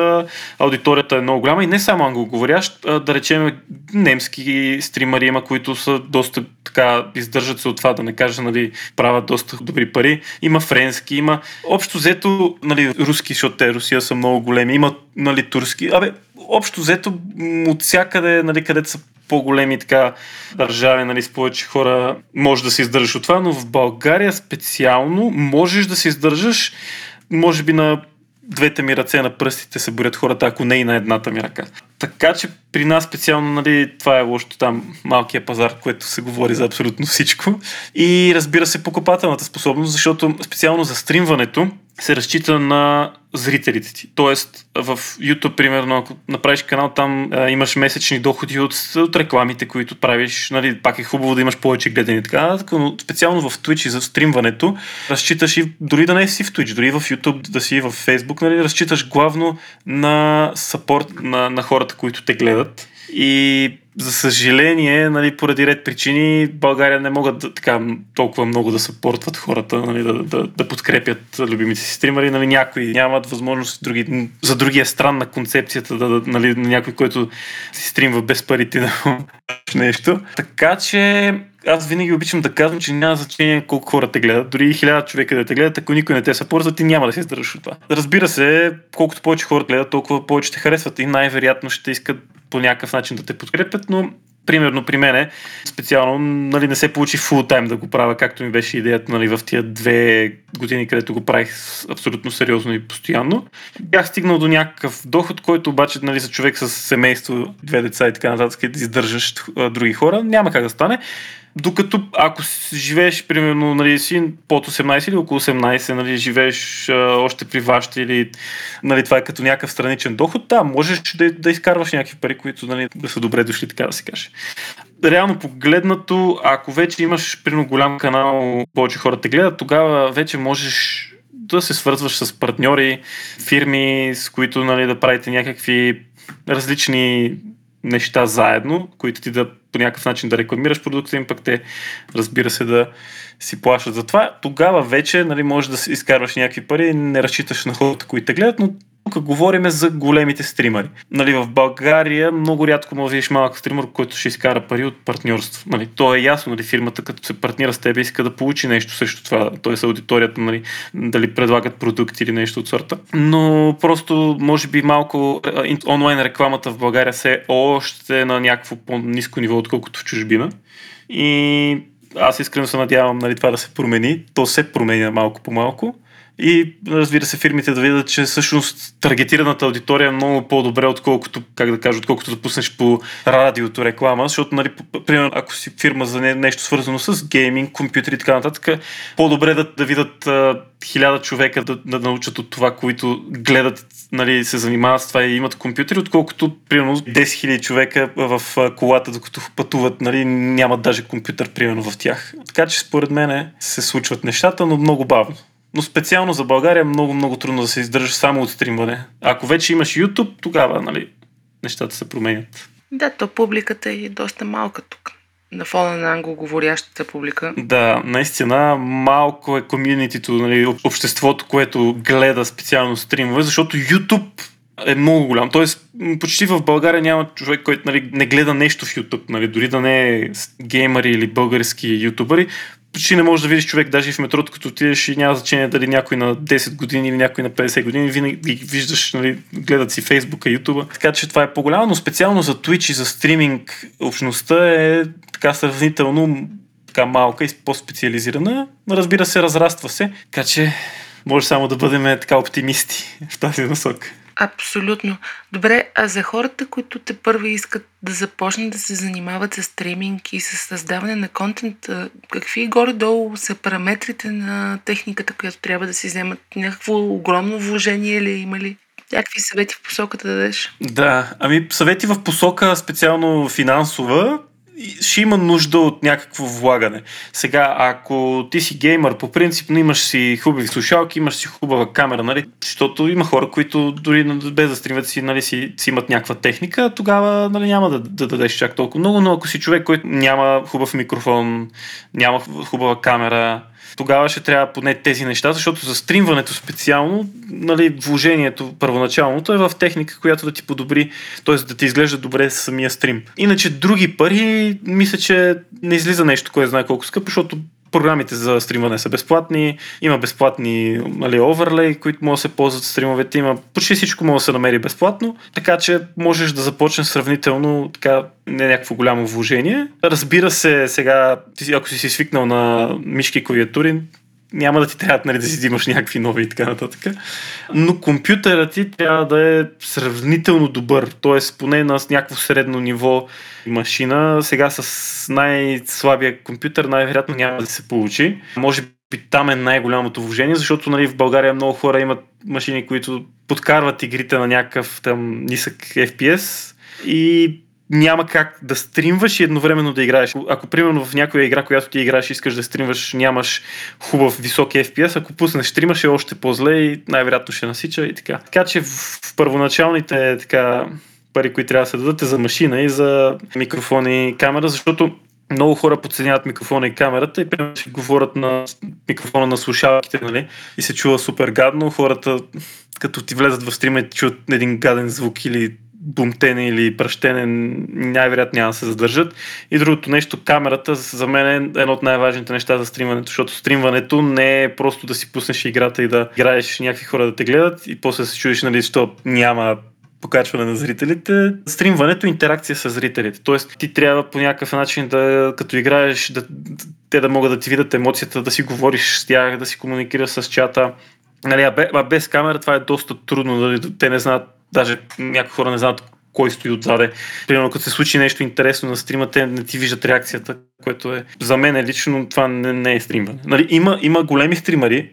аудиторията е много голяма и не само англоговорящ, да речем немски стримари има, които са доста така, издържат се от това, да не кажа, нали, правят доста добри пари. Има френски, има общо взето, нали, руски, защото те Русия са много големи, има, нали, турски. Абе, общо взето от всякъде, нали, където са по-големи така държави, нали, с повече хора, може да се издържаш от това, но в България специално можеш да се издържаш, може би на двете ми ръце на пръстите се борят хората, ако не и на едната ми ръка. Така че при нас специално, нали, това е лошото там, малкия пазар, което се говори за абсолютно всичко. И разбира се, покупателната способност, защото специално за стримването се разчита на зрителите ти. Тоест, в YouTube, примерно, ако направиш канал, там а, имаш месечни доходи от, от рекламите, които правиш. Нали, пак е хубаво да имаш повече гледани. Така, но специално в Twitch и за стримването, разчиташ и дори да не си в Twitch, дори в YouTube, да си в Facebook, нали, разчиташ главно на сапорт на, на хората, които те гледат. И за съжаление, нали, поради ред причини, България не могат да, така толкова много да съпортват хората, нали, да, да, да подкрепят любимите си стримери. Нали, някои нямат възможност, други, за другия стран на концепцията да, да, нали, на някой, който си стримва без парите да нещо. Така че аз винаги обичам да казвам, че няма значение колко хора те гледат. Дори хиляда човека да те гледат, ако никой не те съпорзва, ти няма да се издържаш от това. Разбира се, колкото повече хора гледат, толкова повече те харесват и най-вероятно ще искат по някакъв начин да те подкрепят, но примерно при мене специално нали, не се получи фул тайм да го правя, както ми беше идеята нали, в тия две години, където го правих абсолютно сериозно и постоянно. Бях стигнал до някакъв доход, който обаче нали, за човек с семейство, две деца и така нататък, да издържаш други хора, няма как да стане. Докато ако живееш, примерно, нали, си под 18 или около 18, нали, живееш а, още при вашите или нали, това е като някакъв страничен доход, да, можеш да, да изкарваш някакви пари, които нали, да са добре дошли, така да се каже. Реално погледнато, ако вече имаш, примерно, голям канал, повече хора те гледат, тогава вече можеш да се свързваш с партньори, фирми, с които нали, да правите някакви различни неща заедно, които ти да по някакъв начин да рекламираш продукта им, пък те разбира се да си плащат за това. Тогава вече нали, можеш да изкарваш някакви пари, не разчиташ на хората, които те гледат, но тук говорим за големите стримари. Нали, в България много рядко може да видиш малък стример, който ще изкара пари от партньорство. Нали, то е ясно, нали, фирмата като се партнира с теб иска да получи нещо също това, т.е. аудиторията, нали, дали предлагат продукти или нещо от сорта. Но просто, може би малко онлайн рекламата в България се е още на някакво по-низко ниво, отколкото в чужбина. И аз искрено се надявам нали, това да се промени. То се променя малко по малко. И разбира се, фирмите да видят, че всъщност таргетираната аудитория е много по-добре, отколкото, как да кажа, отколкото да пуснеш по радиото реклама, защото, нали, примерно, ако си фирма за нещо свързано с гейминг, компютри и така нататък, по-добре да, да видят хиляда човека да, да научат от това, които гледат, нали, се занимават с това и имат компютри, отколкото, примерно, 10 000 човека в колата, докато пътуват, нали, нямат даже компютър, примерно, в тях. Така че, според мен, се случват нещата, но много бавно. Но специално за България е много, много трудно да се издържа само от стримване. Ако вече имаш YouTube, тогава нали, нещата се променят. Да, то публиката е доста малка тук. На фона на англоговорящата публика. Да, наистина малко е комьюнитито, нали, обществото, което гледа специално стримове, защото YouTube е много голям. Тоест, почти в България няма човек, който нали, не гледа нещо в YouTube. Нали, дори да не е геймъри или български ютубъри, почти не можеш да видиш човек даже и в метрото, като отидеш и няма значение дали някой на 10 години или някой на 50 години, винаги виждаш, нали, гледат си Фейсбука, Ютуба. Така че това е по-голямо, но специално за Twitch и за стриминг общността е така сравнително така малка и по-специализирана. Разбира се, разраства се. Така че може само да бъдем така оптимисти в тази насока. Абсолютно. Добре, а за хората, които те първи искат да започнат да се занимават с стриминг и с създаване на контент, какви горе-долу са параметрите на техниката, която трябва да си вземат? Някакво огромно вложение ли има ли? Някакви съвети в посоката да дадеш? Да, ами съвети в посока специално финансова, ще има нужда от някакво влагане. Сега, ако ти си геймър, по принцип, но имаш си хубави слушалки, имаш си хубава камера, нали? Защото има хора, които дори без да стримат си, нали, си, си имат някаква техника, тогава нали, няма да, да дадеш чак толкова много, но ако си човек, който няма хубав микрофон, няма хубава камера, тогава ще трябва поне тези неща, защото за стримването специално, нали, вложението първоначалното е в техника, която да ти подобри, т.е. да ти изглежда добре самия стрим. Иначе други пари, мисля, че не излиза нещо, кое знае колко скъпо, защото Програмите за стримане са безплатни, има безплатни нали, оверлей, които могат да се ползват стримовете, има почти всичко може да се намери безплатно, така че можеш да започнеш сравнително така не някакво голямо вложение. Разбира се, сега, ако си си свикнал на мишки клавиатури, няма да ти трябва нали, да си взимаш някакви нови и така нататък. Но компютърът ти трябва да е сравнително добър, т.е. поне на някакво средно ниво машина. Сега с най-слабия компютър най-вероятно няма да се получи. Може би там е най-голямото вложение, защото нали, в България много хора имат машини, които подкарват игрите на някакъв там нисък FPS и няма как да стримваш и едновременно да играеш. Ако примерно в някоя игра, която ти играеш, искаш да стримваш, нямаш хубав висок FPS, ако пуснеш стримаш е още по-зле и най-вероятно ще насича и така. Така че в първоначалните така, пари, които трябва да се дадат е за машина и за микрофон и камера, защото много хора подценяват микрофона и камерата и примерно ще говорят на микрофона на слушалките, нали? И се чува супер гадно. Хората, като ти влезат в стрима и чуят един гаден звук или бумтене или пръщене най-вероятно няма да се задържат. И другото нещо, камерата за мен е едно от най-важните неща за стримването, защото стримването не е просто да си пуснеш играта и да играеш някакви хора да те гледат и после се чудиш, нали, що няма покачване на зрителите. Стримването е интеракция с зрителите. Тоест, ти трябва по някакъв начин да, като играеш, да, те да могат да ти видят емоцията, да си говориш с тях, да си комуникираш с чата. Нали, а без камера това е доста трудно, дали те не знаят даже някои хора не знаят кой стои отзаде. Примерно, като се случи нещо интересно на стрима, те не ти виждат реакцията, което е за мен е лично това не, не е стримване. Нали, има, има големи стримари,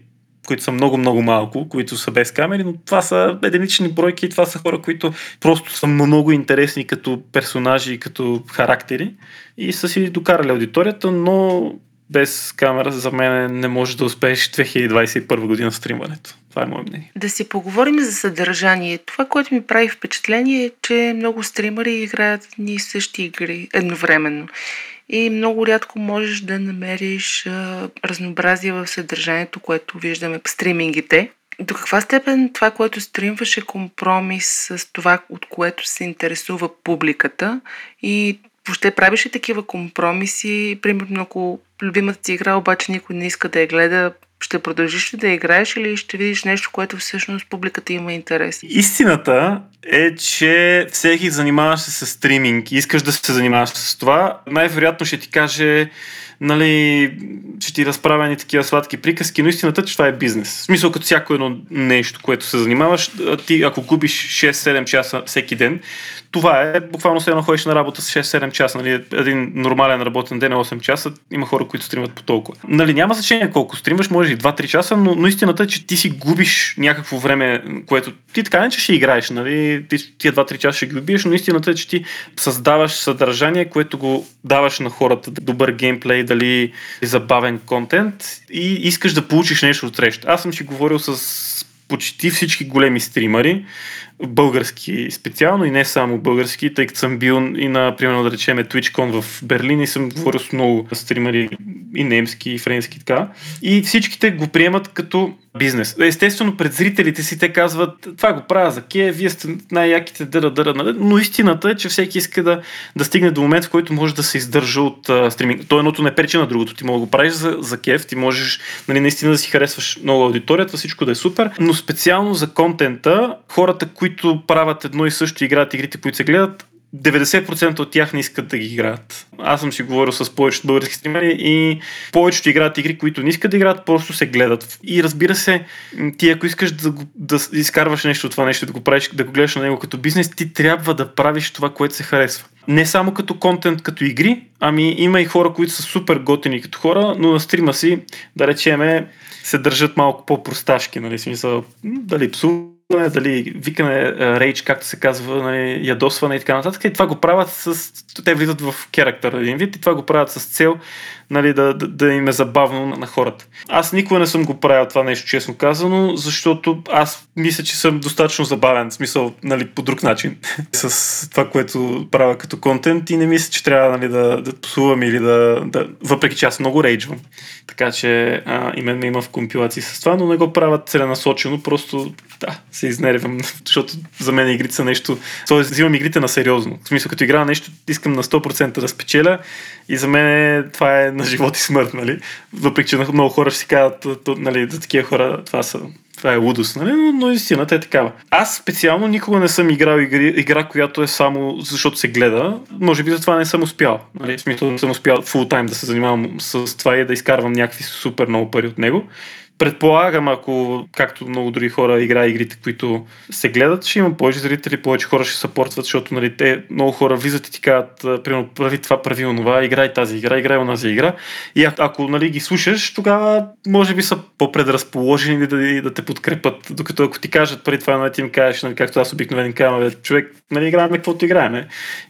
които са много-много малко, които са без камери, но това са единични бройки и това са хора, които просто са много интересни като персонажи и като характери и са си докарали аудиторията, но без камера за мен не може да успееш 2021 година стримването. Това е мое мнение. Да си поговорим за съдържание. Това, което ми прави впечатление е, че много стримери играят ни същи игри едновременно. И много рядко можеш да намериш а, разнообразие в съдържанието, което виждаме по стримингите. До каква степен това, което стримваш е компромис с това, от което се интересува публиката и въобще правиш ли такива компромиси? Примерно, ако любимата ти игра обаче никой не иска да я гледа, ще продължиш ли да играеш или ще видиш нещо, което всъщност публиката има интерес? Истината е, че всеки занимаваш се с стриминг и искаш да се занимаваш с това, най-вероятно ще ти каже нали, ще ти разправя ни такива сладки приказки, но истината е, че това е бизнес. В смисъл, като всяко едно нещо, което се занимаваш, ти ако губиш 6-7 часа всеки ден, това е буквално се едно ходиш на работа с 6-7 часа. Нали, един нормален работен ден е 8 часа. Има хора, които стримат по толкова. Нали, няма значение колко стримаш, може и 2-3 часа, но, но истината е, че ти си губиш някакво време, което ти така не че ще играеш. Нали, ти, тия 2-3 часа ще ги убиеш, но истината е, че ти създаваш съдържание, което го даваш на хората. Добър геймплей, дали забавен контент и искаш да получиш нещо от среща. Аз съм си говорил с почти всички големи стримари, български специално и не само български, тъй като съм бил и на, примерно да речеме, TwitchCon в Берлин и съм говорил с много стримари и немски, и френски така. И всичките го приемат като бизнес. Естествено, пред зрителите си те казват, това го правя за ке, вие сте най-яките дъра, дъра, нали? но истината е, че всеки иска да, да стигне до момент, в който може да се издържа от а, стриминг. То едното не пречи на другото. Ти мога да го правиш за, за кеф, ти можеш нали, наистина да си харесваш много аудиторията, всичко да е супер, но специално за контента, хората, които правят едно и също, играят игрите, които се гледат, 90% от тях не искат да ги играят. Аз съм си говорил с повечето български стримери и повечето играят игри, които не искат да играят, просто се гледат. И разбира се, ти ако искаш да, да изкарваш нещо от това нещо, да го правиш, да го гледаш на него като бизнес, ти трябва да правиш това, което се харесва. Не само като контент, като игри, ами има и хора, които са супер готини като хора, но на стрима си, да речеме, се държат малко по-просташки, нали, смисъл, дали псуват дали викане, рейдж, както се казва, нали, ядосване и така нататък. И това го правят с... Те влизат в керактер един вид и това го правят с цел нали, да, да, да им е забавно на, на хората. Аз никога не съм го правил това нещо, честно казано, защото аз мисля, че съм достатъчно забавен, в смисъл, нали, по друг начин, с това, което правя като контент и не мисля, че трябва нали, да, да псувам или да, да... Въпреки че аз много рейджвам. Така че а, и мен ме има в компилации с това, но не го правят целенасочено, просто да, се изнервям, защото за мен игрите са нещо... Тоест, взимам игрите на сериозно. В смисъл, като игра нещо, искам на 100% да спечеля и за мен това е на живот и смърт, нали? Въпреки, че много хора ще си казват, нали, за такива хора това са това е лудост, нали? но, но истината е такава. Аз специално никога не съм играл игри, игра, която е само защото се гледа. Може би за това не съм успял. Нали? В смисъл не съм успял фул тайм да се занимавам с това и да изкарвам някакви супер много пари от него. Предполагам, ако, както много други хора игра игрите, които се гледат, ще има повече зрители, повече хора ще съпортват, защото нали, те много хора влизат и ти казват, примерно, прави това, прави онова, играй тази игра, играй онази игра. И ако, нали, ги слушаш, тогава може би са по-предразположени да, да те подкрепят. Докато ако ти кажат преди това, нали, ти им кажеш, нали, както аз обикновено казвам, човек, нали, играем каквото играем.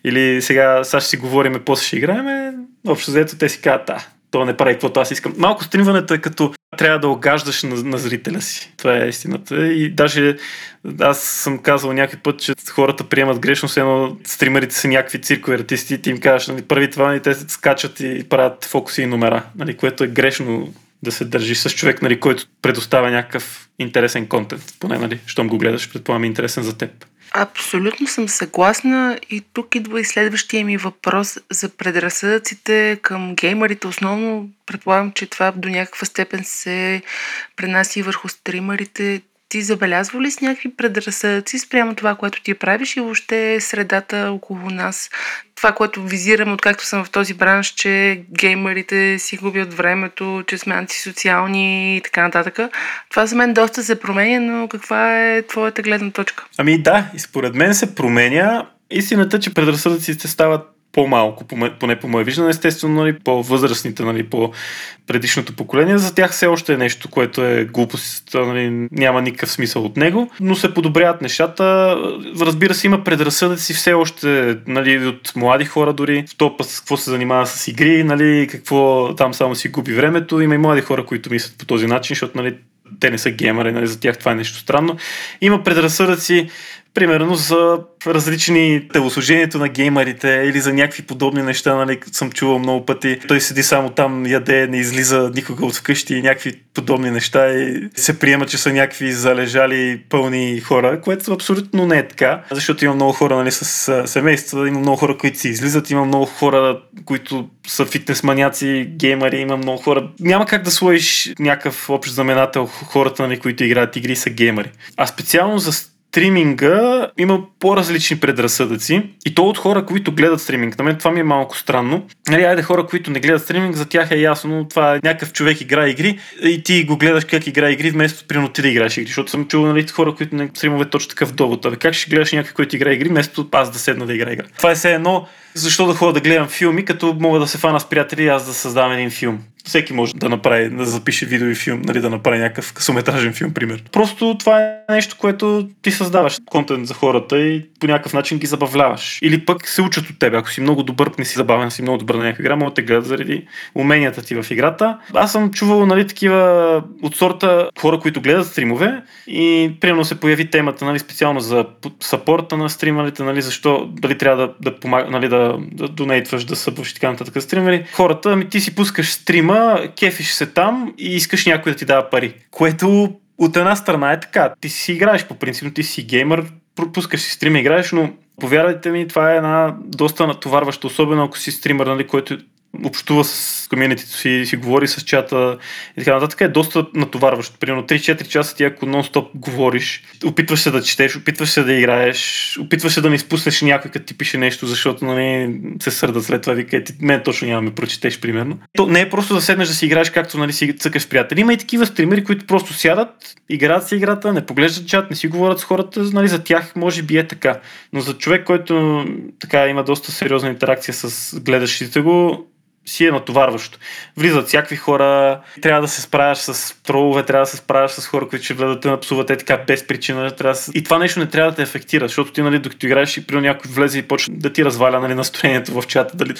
Или сега, сега ще си говорим, после ще играем, общо взето те си казват, да, то не прави каквото аз искам. Малко стримването е като трябва да огаждаш на, на зрителя си. Това е истината. И даже аз съм казал някакъв път, че хората приемат грешно, все едно стримерите са някакви циркови артисти и ти им кажеш, нали, първи това, нали, те скачат и правят фокуси и номера, нали, което е грешно да се държиш с човек, нали, който предоставя някакъв интересен контент. Поне, нали, щом го гледаш, предполагам, е интересен за теб. Абсолютно съм съгласна и тук идва и следващия ми въпрос за предразсъдъците към геймерите. Основно предполагам, че това до някаква степен се пренаси върху стримерите ти забелязва ли с някакви предразсъдъци спрямо това, което ти правиш и въобще средата около нас? Това, което визирам, откакто съм в този бранш, че геймерите си губят времето, че сме антисоциални и така нататък. Това за мен доста се променя, но каква е твоята гледна точка? Ами да, и според мен се променя истината че предразсъдъците стават по-малко, поне по мое виждане. Естествено, нали, по-възрастните, нали, по предишното поколение, за тях все още е нещо, което е глупост, нали, няма никакъв смисъл от него, но се подобряват нещата. Разбира се, има предразсъдъци все още нали, от млади хора дори, в то път какво се занимава с игри, нали, какво там само си губи времето. Има и млади хора, които мислят по този начин, защото нали, те не са геймери, нали, за тях това е нещо странно. Има предразсъдъци, примерно за различни телосложението на геймерите или за някакви подобни неща, нали, съм чувал много пъти. Той седи само там, яде, не излиза никога от вкъщи и някакви подобни неща и се приема, че са някакви залежали пълни хора, което абсолютно не е така, защото има много хора нали, с семейства, има много хора, които си излизат, има много хора, които са фитнес маняци, геймери, има много хора. Няма как да сложиш някакъв общ знаменател хората, нали, които играят игри са геймери. А специално за стриминга има по-различни предразсъдъци и то от хора, които гледат стриминг. На мен това ми е малко странно. Нали, айде хора, които не гледат стриминг, за тях е ясно, това е някакъв човек игра игри и ти го гледаш как игра игри, вместо примерно ти да играеш игри. Защото съм чувал нали, хора, които не стримове точно такъв довод. Абе, как ще гледаш някой, който игра игри, вместо аз да седна да игра игра. Това е все едно, защо да ходя да гледам филми, като мога да се фана с приятели и аз да създавам един филм всеки може да направи, да запише видео и филм, нали, да направи някакъв късометражен филм, пример. Просто това е нещо, което ти създаваш контент за хората и по някакъв начин ги забавляваш. Или пък се учат от теб. Ако си много добър, не си забавен, си много добър на някаква игра, могат да те гледат заради уменията ти в играта. Аз съм чувал нали, такива от сорта хора, които гледат стримове и примерно се появи темата нали, специално за сапорта на стримерите, нали, защо дали трябва да, да, помага, нали, да, да донейтваш, да събваш и така нататък стримери. Хората, ами ти си пускаш стрима, кефиш се там и искаш някой да ти дава пари. Което от една страна е така. Ти си играеш по принцип, ти си геймър, пропускаш си стрим, играеш, но повярвайте ми, това е една доста натоварваща, особено ако си стример, нали, който общува с комьюнитито си, си говори с чата и така нататък, е доста натоварващо. Примерно 3-4 часа ти ако нон-стоп говориш, опитваш се да четеш, опитваш се да играеш, опитваш се да не изпуснеш някой, като ти пише нещо, защото нали, се сърдат след това, вика, ти мен точно няма ме прочетеш, примерно. То не е просто да седнеш да си играеш както нали, си цъкаш приятели. Има и такива стримери, които просто сядат, играят си играта, не поглеждат чат, не си говорят с хората, нали, за тях може би е така. Но за човек, който така има доста сериозна интеракция с гледащите го, си е натоварващо. Влизат всякакви хора, трябва да се справяш с тролове, трябва да се справяш с хора, които ще влезат да напсуват е така без причина. Трябва да... И това нещо не трябва да те ефектира, защото ти, нали, докато играеш и при някой влезе и почне да ти разваля нали, настроението в чата дали,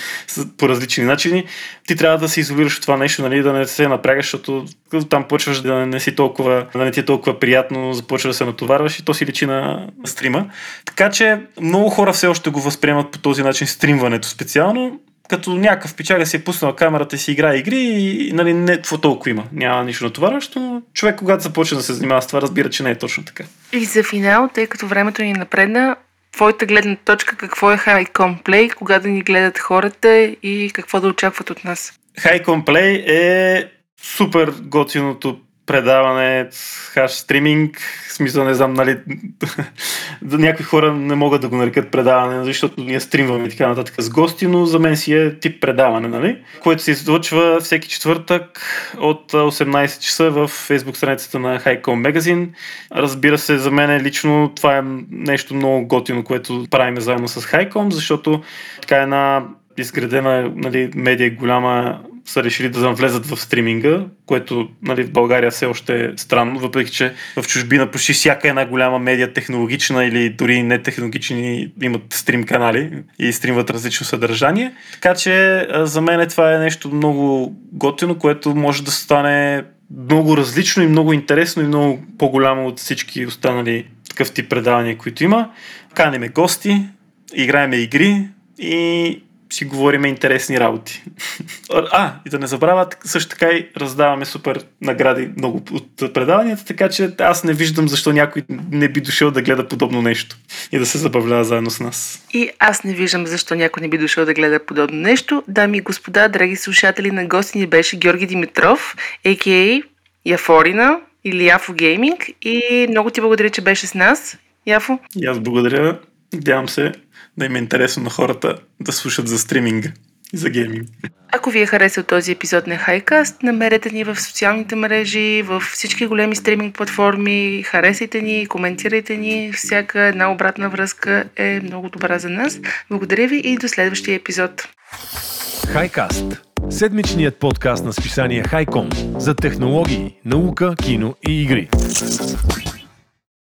по различни начини, ти трябва да се изолираш от това нещо, нали, да не се напрягаш, защото там почваш да не си толкова, да не ти е толкова приятно, започва да се натоварваш и то си личи на стрима. Така че много хора все още го възприемат по този начин стримването специално като някакъв печага си е пуснал камерата и си играе игри и нали, не какво толкова има. Няма нищо натоварващо, но човек, когато започне да се занимава с това, разбира, че не е точно така. И за финал, тъй като времето ни напредна, твоята гледна точка, какво е Highcom Play, кога да ни гледат хората и какво да очакват от нас? Highcom Play е супер готиното предаване, хаш стриминг, в смисъл не знам, нали, някои хора не могат да го нарекат предаване, защото ние стримваме и така нататък с гости, но за мен си е тип предаване, нали, което се излъчва всеки четвъртък от 18 часа в фейсбук страницата на Highcom Magazine. Разбира се, за мен лично това е нещо много готино, което правим заедно с Highcom, защото така е една изградена нали, медия голяма са решили да влезат в стриминга, което нали, в България все още е странно, въпреки че в чужбина почти всяка една голяма медия, технологична или дори не технологични, имат стрим канали и стримват различно съдържание. Така че за мен това е нещо много готино, което може да стане много различно и много интересно и много по-голямо от всички останали такъв тип предавания, които има. Каниме гости, играеме игри и си говорим интересни работи. А, и да не забравят, също така и раздаваме супер награди много от предаванията, така че аз не виждам защо някой не би дошъл да гледа подобно нещо и да се забавлява заедно с нас. И аз не виждам защо някой не би дошъл да гледа подобно нещо. Дами и господа, драги слушатели, на гости ни беше Георги Димитров, а.к.а. Яфорина или Яфо Гейминг и много ти благодаря, че беше с нас. Яфо? И аз благодаря. Надявам се да им е интересно на хората да слушат за стриминга. за гейминг. Ако ви е харесал този епизод на Highcast, намерете ни в социалните мрежи, в всички големи стриминг платформи, харесайте ни, коментирайте ни. Всяка една обратна връзка е много добра за нас. Благодаря ви и до следващия епизод. Хайкаст. Седмичният подкаст на списание Хайком за технологии, наука, кино и игри.